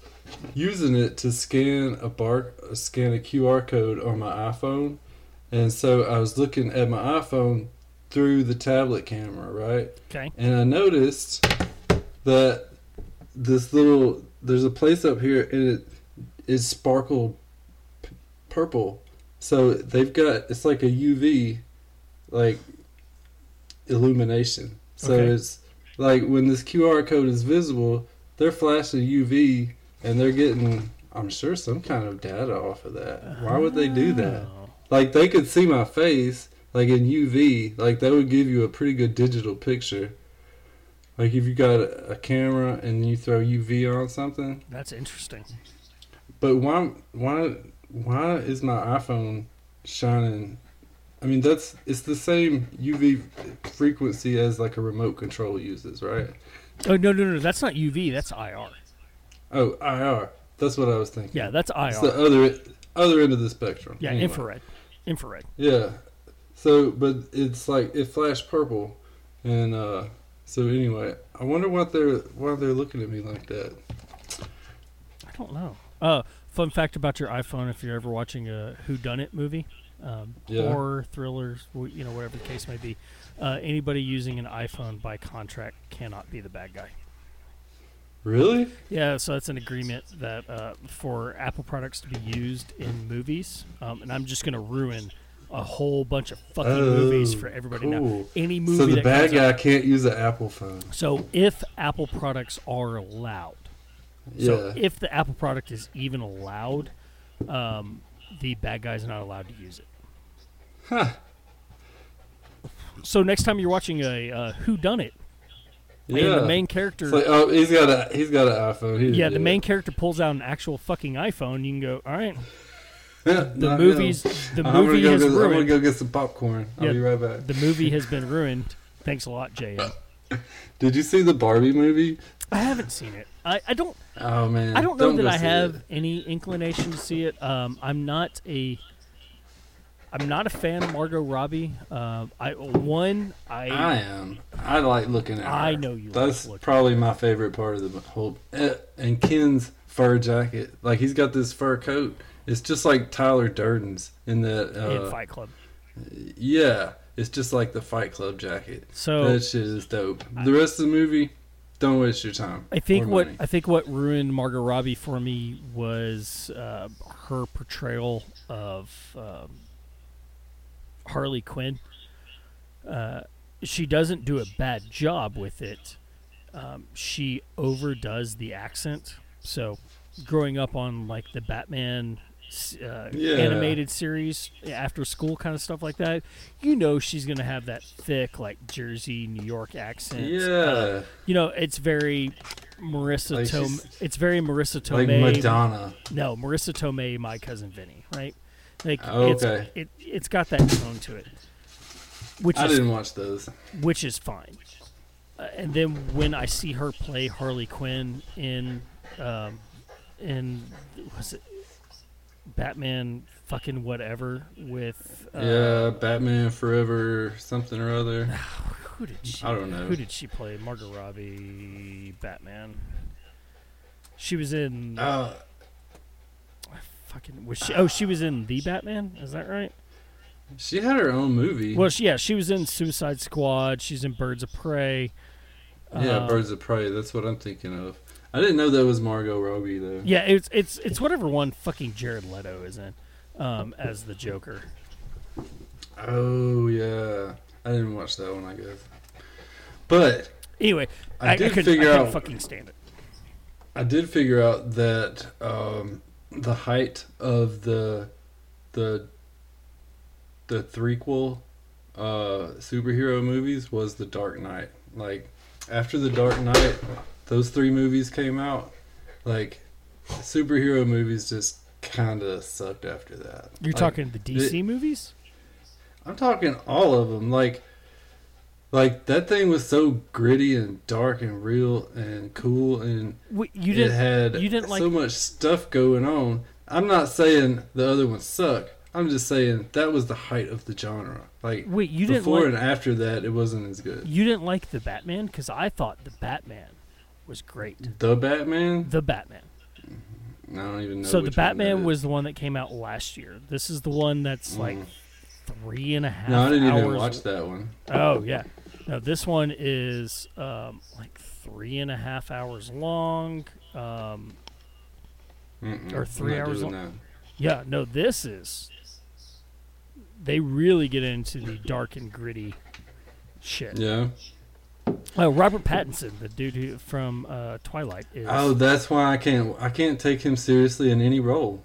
using it to scan a bar, scan a QR code on my iPhone, and so I was looking at my iPhone through the tablet camera, right? Okay. and I noticed that this little there's a place up here and it is sparkled p- purple. So they've got it's like a UV like illumination. So Okay. it's like when this QR code is visible, they're flashing UV and they're getting I'm sure some kind of data off of that. Why would they do that? Like they could see my face like in UV, like that would give you a pretty good digital picture. Like if you got a, a camera and you throw UV on something, That's interesting. but why why why is my iPhone shining? I mean that's it's the same UV frequency as like a remote control uses, right? Oh no no no, that's not UV. That's IR. Oh, IR. That's what I was thinking. Yeah, that's IR. It's the other other end of the spectrum. yeah, Anyway. infrared. Infrared. Yeah. So, but it's like it flashed purple, and uh so anyway, I wonder what they're why they're looking at me like that. I don't know. Uh, fun fact about your iPhone: if you're ever watching a Who Done It movie, um, Yeah. horror, thrillers, you know, whatever the case may be, uh, anybody using an iPhone by contract cannot be the bad guy. Really? Yeah, so that's an agreement that uh, for Apple products to be used in movies, um, and I'm just going to ruin a whole bunch of fucking movies Oh, for everybody now. Any movie So the that bad comes out- guy can't use an Apple phone. So if Apple products are allowed, Yeah. so if the Apple product is even allowed, um, the bad guy's not allowed to use it. Huh. So next time you're watching a uh, Who Done It, Yeah. the main character. Like, oh, he's got a he's got an iPhone. He yeah, the do main character pulls out an actual fucking iPhone. You can go, all right. the The movies, the I'm movie has get, I'm gonna ruined. go get some popcorn. I'll Yeah. be right back. The movie has been ruined. Thanks a lot, JM. Did you see the Barbie movie? I haven't seen it. I, I don't Oh man, I don't know that I have it. any inclination to see it. Um, I'm not a I'm not a fan of Margot Robbie. Uh, I one I, I am. I like looking at her. I know you That's looking probably my favorite part of the whole. eh, And Ken's fur jacket, like he's got this fur coat. It's just like Tyler Durden's in the. in Uh, Fight Club. yeah, it's just like the Fight Club jacket. So that shit is dope. The rest of the movie, don't waste your time. I think what money. I think what ruined Margot Robbie for me was uh, her portrayal of um, Harley Quinn. Uh, she doesn't do a bad job with it. Um, she overdoes the accent. So, growing up on like the Batman uh, Yeah. animated series, after school kind of stuff like that, you know she's gonna have that thick like Jersey, New York accent. Uh, Yeah, you know, it's very Marisa Like Tomei. It's very Marisa like Tomei. Madonna. no, Marisa Tomei, my cousin Vinny, right? Like Oh, it's it it's got that tone to it, which I is didn't watch those. which is fine. Uh, and then when I see her play Harley Quinn in um, in was it Batman fucking whatever with uh, yeah, Batman Forever, something or other. who did she I don't know. who did she play Margot Robbie Batman she was in Uh, fucking was she oh she was in the Batman is that right she had her own movie. well she, yeah she was in Suicide Squad she's in Birds of Prey Yeah, Uh, Birds of Prey. That's what I'm thinking of. I didn't know that was Margot Robbie though. Yeah, it's it's it's whatever one fucking Jared Leto is in um, as the Joker. Oh yeah, I didn't watch that one. I guess, but Anyway, I I, I, did couldn't, figure I out- fucking stand it. I did figure out that um, the height of the the the threequel uh, superhero movies was The Dark Knight. Like after The Dark Knight, those three movies came out. Like superhero movies just kind of sucked after that. You're Like, talking the DC movies? I'm talking all of them. Like, like that thing was so gritty and dark and real and cool, and Wait, you it didn't had you didn't so like- much stuff going on. I'm not saying the other ones suck. I'm just saying that was the height of the genre. Like wait you didn't before like and after that, it wasn't as good. you didn't like the Batman because I thought the Batman was great. The Batman? The Batman. I don't even know. so the which one that Batman was the one that came out last year. This is the one that's like Mm. three and a half. No, I didn't hours even watch that one. Oh yeah. No, this one is um, like three and a half hours long. Um, Or three hours doing long. yeah, no, this is. They really get into the dark and gritty shit. Yeah. Oh, Robert Pattinson, the dude who, from uh, Twilight, is. Oh, that's why I can't. I can't take him seriously in any role.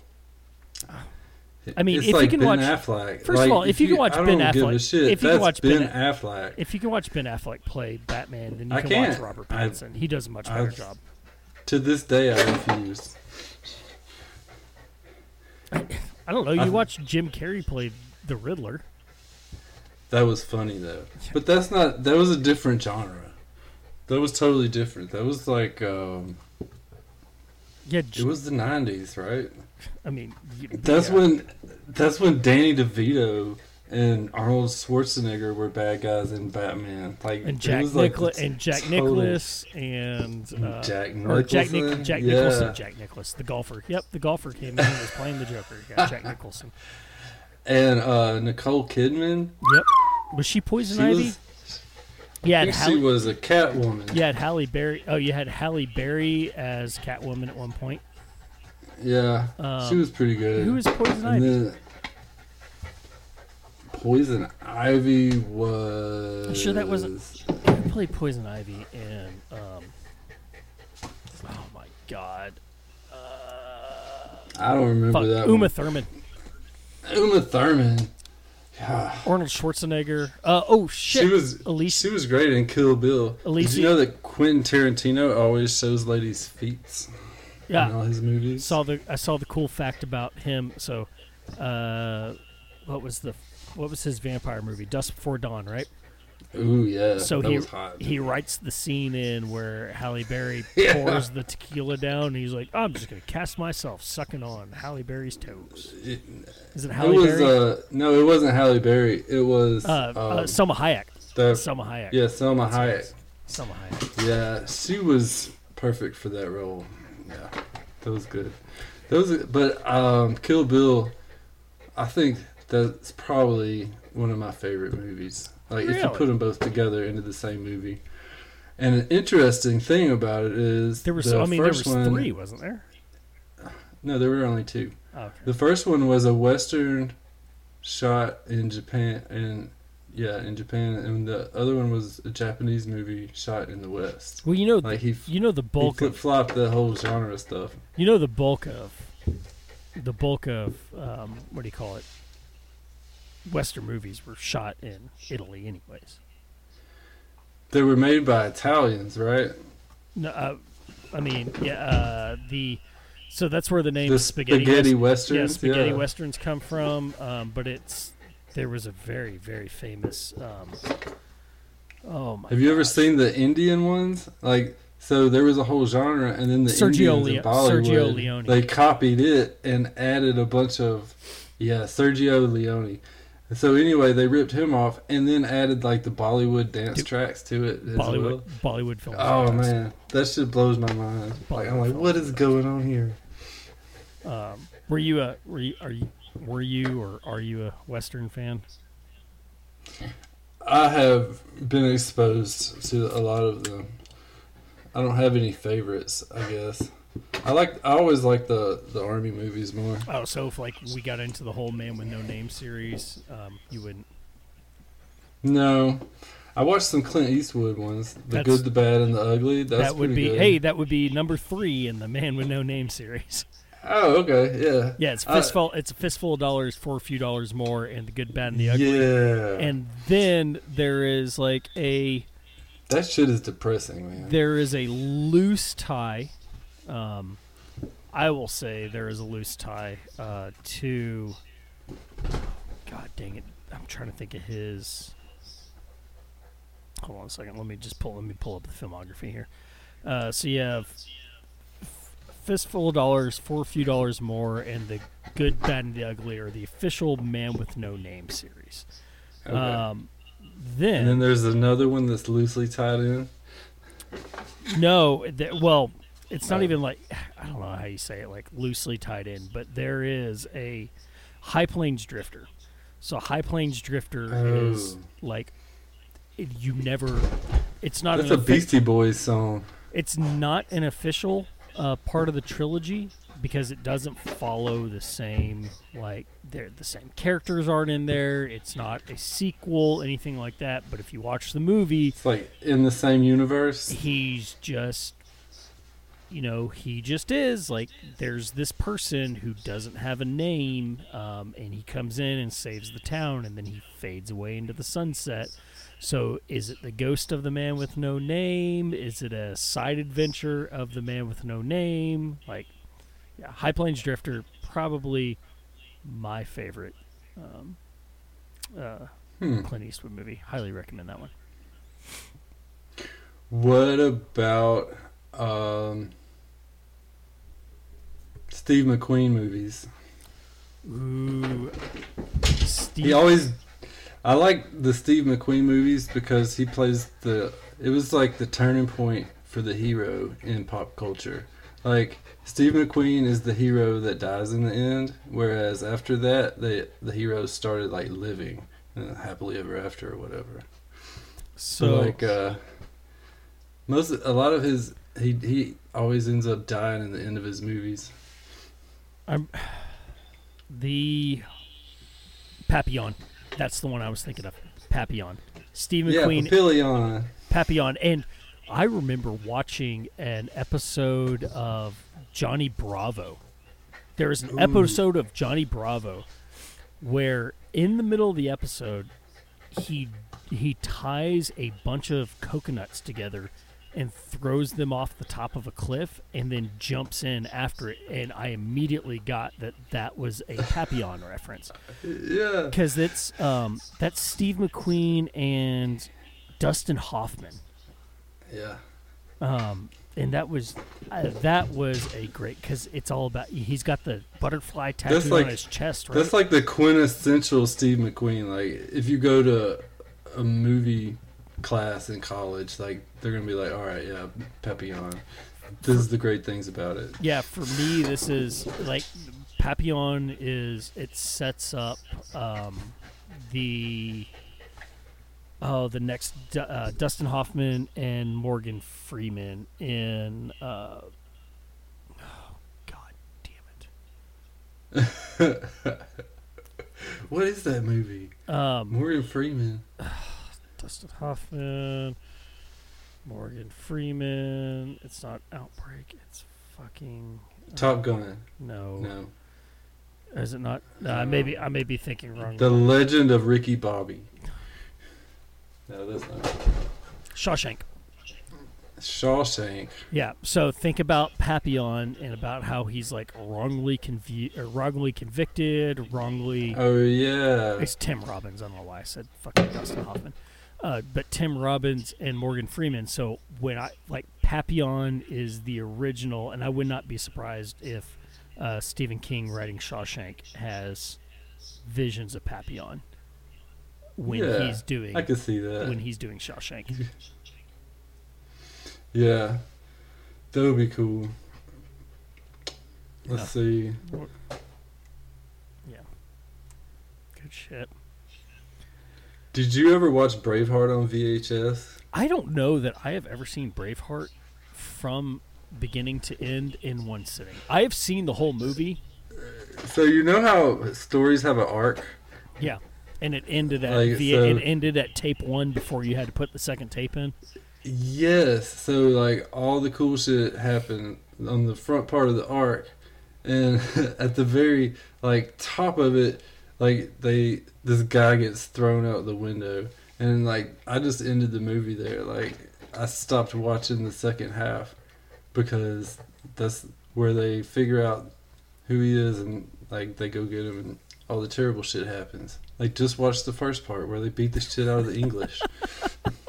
I mean, it's if you can Ben watch- Affleck. first of all, if you can watch Ben don't give a Affleck- if you can watch Ben, Ben- Affleck. if you can watch Ben Affleck play Batman, then you I can watch. Robert I- Pattinson. he does a much better I've- job. To this day, I refuse. I don't know. You I've- watch Jim Carrey play the Riddler. That was funny though, but that's not. That was a different genre. That was totally different. That was like, um, Yeah, It was the '90s, right? I mean, That's yeah. when that's when Danny DeVito and Arnold Schwarzenegger were bad guys in Batman. Like and Jack was like Nicholas and Jack total- Nicholas and uh, Jack or Jack, Nic- Nicholson? Jack Yeah. Nicholson, Jack Nicklaus, the golfer. Yep, the golfer came in and was playing the Joker. Yeah, Jack Nicholson. and uh, Nicole Kidman. Yep. Was she Poison She Ivy? was, yeah, I think she was a Catwoman. had Halle Berry. Oh, you had Halle Berry as Catwoman at one point. Yeah, Um, she was pretty good. Who was Poison Ivy? Poison Ivy was. I'm sure that wasn't- Who played Poison Ivy in? Um, oh my God. Uh, I don't remember fuck, that. Uma one. Thurman, Uma Thurman. Yeah. Arnold Schwarzenegger. Uh, oh shit. She was Elise- she was great in Kill Bill. Did you know that Quentin Tarantino always shows ladies' feet in yeah. all his movies? saw the I saw the cool fact about him. So, uh, what was the what was his vampire movie? Dusk Before Dawn, right? Ooh yeah, So that he was hot. he writes the scene in where Halle Berry Yeah. pours the tequila down, and he's like, "I'm just gonna cast myself sucking on Halle Berry's toes." It, Is it it Halle was Berry? uh no, it wasn't Halle Berry. It was uh, um, uh, Salma Hayek. the Salma Hayek. yeah Salma That's Hayek. Salma Hayek. Yeah, she was perfect for that role. Yeah, that was good. Those, but um, Kill Bill, I think that's probably one of my favorite movies. Like if you put them both together into the same movie. And an interesting thing about it is There was, the I mean, there was one. three, wasn't there? No, there were only two. Oh, okay. The first one was a western shot in Japan, and yeah, in Japan, and the other one was a Japanese movie shot in the West. Well, you know, Like he you know the he bulk flip flopped the whole genre stuff. You know the bulk of the bulk of um, what do you call it? Western movies were shot in Italy, anyways. They were made by Italians, right? No, uh, I mean, yeah, uh, the so that's where the name The spaghetti, spaghetti west- yeah, westerns. spaghetti yeah. westerns come from. Um, but it's there was a very very famous. Um, oh my! Have you ever seen the Indian ones? Like, so there was a whole genre, and then the Sergio Indians in Bollywood, Sergio Leone. they copied it and added a bunch of, yeah, Sergio Leone. So anyway, they ripped him off and then added like the Bollywood dance Dude, tracks to it as Bollywood well. Bollywood films? Oh fantastic. man, that shit blows my mind. Like I'm like, what is going on here? Um, were you a were you are you were you or are you a Western fan? I have been exposed to a lot of them. I don't have any favorites, I guess. I like I always like the the army movies more. Oh, so if like we got into the whole Man with No Name series, um, you wouldn't. No. I watched some Clint Eastwood ones. The That's- good, the bad, and the ugly. That's that would pretty be good. hey, that would be number three in the Man with No Name series. Oh, okay, yeah. Yeah, it's a Uh, fistful. it's a fistful of dollars for a few dollars more, and the good, bad, and the ugly. Yeah. And then there is like a that shit is depressing, man. there is a loose tie. Um, I will say there is a loose tie uh, to. God dang it! I'm trying to think of his. Hold on a second. Let me just pull. Let me pull up the filmography here. Uh, so you have fistful of dollars for a few dollars more, and the good, bad, and the ugly are the official Man with No Name series. Okay. Um, and then there's another one that's loosely tied in. No, th- well, it's not Oh. even like I don't know how you say it, like loosely tied in, but there is a High Plains Drifter. So High Plains Drifter is Oh. like you never. It's not. That's a offi- Beastie Boys song. It's not an official uh, part of the trilogy because it doesn't follow the same like they're the same characters aren't in there. It's not a sequel, anything like that. But if you watch the movie, It's like in the same universe. he's just you know he just is like there's this person who doesn't have a name um, and he comes in and saves the town and then he fades away into the sunset so is it the ghost of the man with no name is it a side adventure of the man with no name like yeah high plains drifter probably my favorite um, uh, Hmm. clint eastwood movie highly recommend that one What about um Steve McQueen movies. Ooh, He always. I like the Steve McQueen movies because he plays the. It was like the turning point for the hero in pop culture. Like Steve McQueen is the hero that dies in the end, whereas after that, the the heroes started like living uh, happily ever after or whatever. So so like uh, most a lot of his he he always ends up dying in the end of his movies. I'm the Papillon. That's the one I was thinking of. Papillon. Steve Yeah, McQueen. Papillon. Papillon. And I remember watching an episode of Johnny Bravo. There is an Ooh. episode of Johnny Bravo where in the middle of the episode he he ties a bunch of coconuts together and throws them off the top of a cliff and then jumps in after it and I immediately got that that was a Papillon reference Yeah. because it's um that's Steve McQueen and Dustin Hoffman Yeah. um, and that was uh, that was a great because it's all about he's got the butterfly tattoo like- on his chest, right? That's like the quintessential Steve McQueen. Like, if you go to a movie class in college, like they're gonna be like, "All right, yeah, Papillon." This is the great things about it. yeah, for me, this is like Papillon is it sets up um, the oh the next uh, Dustin Hoffman and Morgan Freeman in uh, oh god damn it. What is that movie? um, Morgan Freeman. Dustin Hoffman, Morgan Freeman. It's not Outbreak. It's fucking uh, Top Gun. No, No. is it not? Uh, maybe I may be thinking wrong. The Legend of Ricky Bobby. No, that's not. Shawshank. Shawshank. Yeah. So think about Papillon and about how he's like wrongly convu- or wrongly convicted, wrongly. Oh yeah. It's Tim Robbins. I don't know why I said fucking Dustin Hoffman. Uh, but Tim Robbins and Morgan Freeman. So when I like Papillon is the original, and I would not be surprised if uh, Stephen King writing Shawshank has visions of Papillon when Yeah, he's doing I could see that. when he's doing Shawshank. Yeah, that would be cool. Let's see. Yeah. Good shit. Did you ever watch Braveheart on VHS? I don't know that I have ever seen Braveheart from beginning to end in one sitting. I have seen the whole movie. So you know how stories have an arc. Yeah. And it ended at Like, via, so- it ended at tape one before you had to put the second tape in. Yes. So like all the cool shit happened on the front part of the arc, and at the very like top of it, like they this guy gets thrown out the window, and like I just ended the movie there. Like I stopped watching the second half because that's where they figure out who he is, and like they go get him, and all the terrible shit happens. Like just watch the first part where they beat the shit out of the English.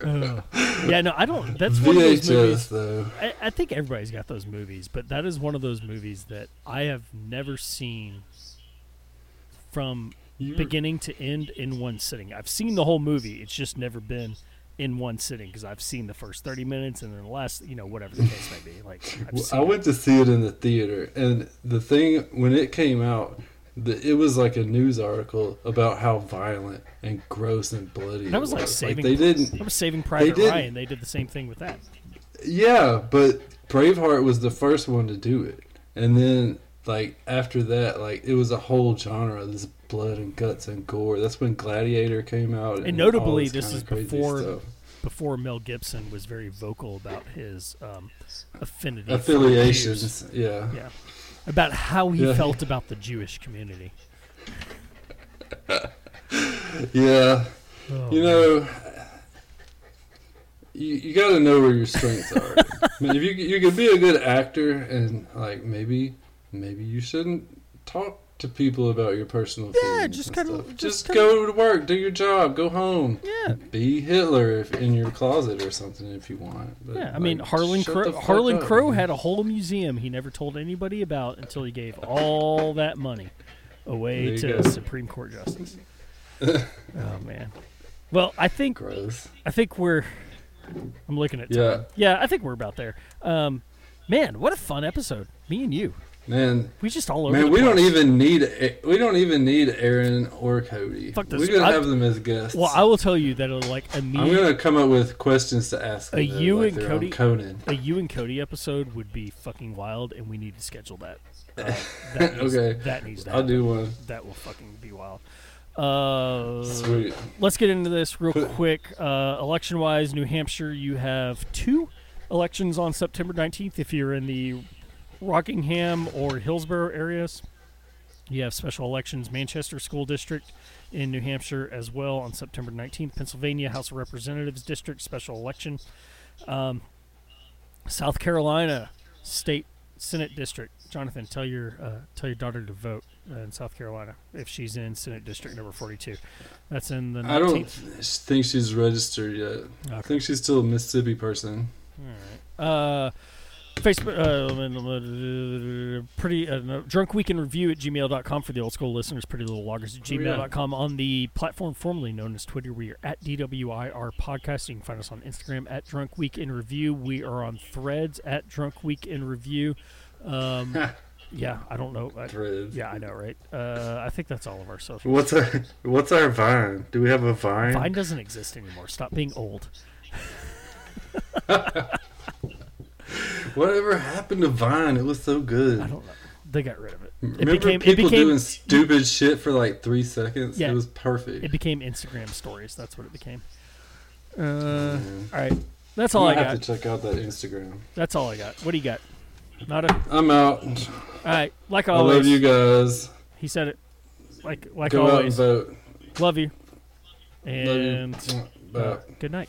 Yeah, no, I don't. That's one of those movies. Though. I, I think everybody's got those movies, but that is one of those movies that I have never seen from You- beginning to end in one sitting. I've seen the whole movie. It's just never been in one sitting because I've seen the first 30 minutes and then the last, you know, whatever the case may be. Like, I've Well, seen I went to see it in the theater, and the thing when it came out, the, it was like a news article about how violent and gross and bloody. That it was like saving. they didn't. That was Saving Private didn't- Ryan. They did the same thing with that. Yeah, but Braveheart was the first one to do it, and then like after that, like it was a whole genre. Of this blood and guts and gore. That's when Gladiator came out, And notably, all this kinda is before- stuff. Before Mel Gibson was very vocal about his um, affinity, affiliations. Yeah. Yeah, about how he Yeah. felt about the Jewish community. yeah. Oh, You know, you, you got to know where your strengths are. I mean, if you you can be a good actor and like maybe maybe you shouldn't talk to people about your personal Yeah, feelings just kinda- just just, kinda- go to work, do your job, go home. Yeah. Be Hitler if in your closet or something if you want. But, Yeah, I mean like, Harlan Crow. Harlan up. Crow had a whole museum he never told anybody about until he gave all that money away to go. Supreme Court justice. oh man. Well, I think gross. I think we're. I'm looking at time. Yeah. Yeah, I think we're about there. Um, man, what a fun episode. Me and you. Man, We just all over. man, the we don't even need we don't even need Aaron or Cody. Fuck this. We're gonna I- have them as guests. Well, I will tell you that it'll like I'm gonna come up with questions to ask. A them, you and Cody- Conan. a you and Cody episode would be fucking wild, and we need to schedule that. Uh, that needs, Okay. That needs to I'll happen. do one. That will fucking be wild. Uh, Sweet. Let's get into this real Put- quick. Uh, election wise, New Hampshire, you have two elections on September 19th. If you're in the Rockingham or Hillsborough areas, you have special elections. Manchester School District in New Hampshire as well on September 19th. Pennsylvania House of Representatives District special election. Um, South Carolina State Senate District. Jonathan, tell your uh, tell your daughter to vote uh, in South Carolina if she's in Senate District number 42. That's in the 19th. I don't think she's registered yet. I think she's still a Mississippi person. All right. Uh, Facebook, uh, pretty uh, no, drunk week in review at gmail.com for the old school listeners, pretty little loggers at yeah. gmail.com. On the platform formerly known as Twitter, we are at DWIR Podcast. You can find us on Instagram at Drunk Week in Review. We are on threads at Drunk Week in Review. Um, yeah, I don't know. I, Threads. yeah, I know, right? Uh, I think that's all of our social. What's our What's our Vine? Do we have a Vine? Vine doesn't exist anymore. Stop being old. Whatever happened to Vine? It was so good. I don't know. They got rid of it. It Remember became. It people became. doing stupid shit for like three seconds? Yeah. It was perfect. It became Instagram stories. That's what it became. Uh, Man. all right. That's all I might got. have to check out that Instagram. That's all I got. What do you got? Not a. All I'm out. All right. Like I always. love you guys. He said it. Like like Go out and always. vote. Love you. Love you. And Bye. uh, good night.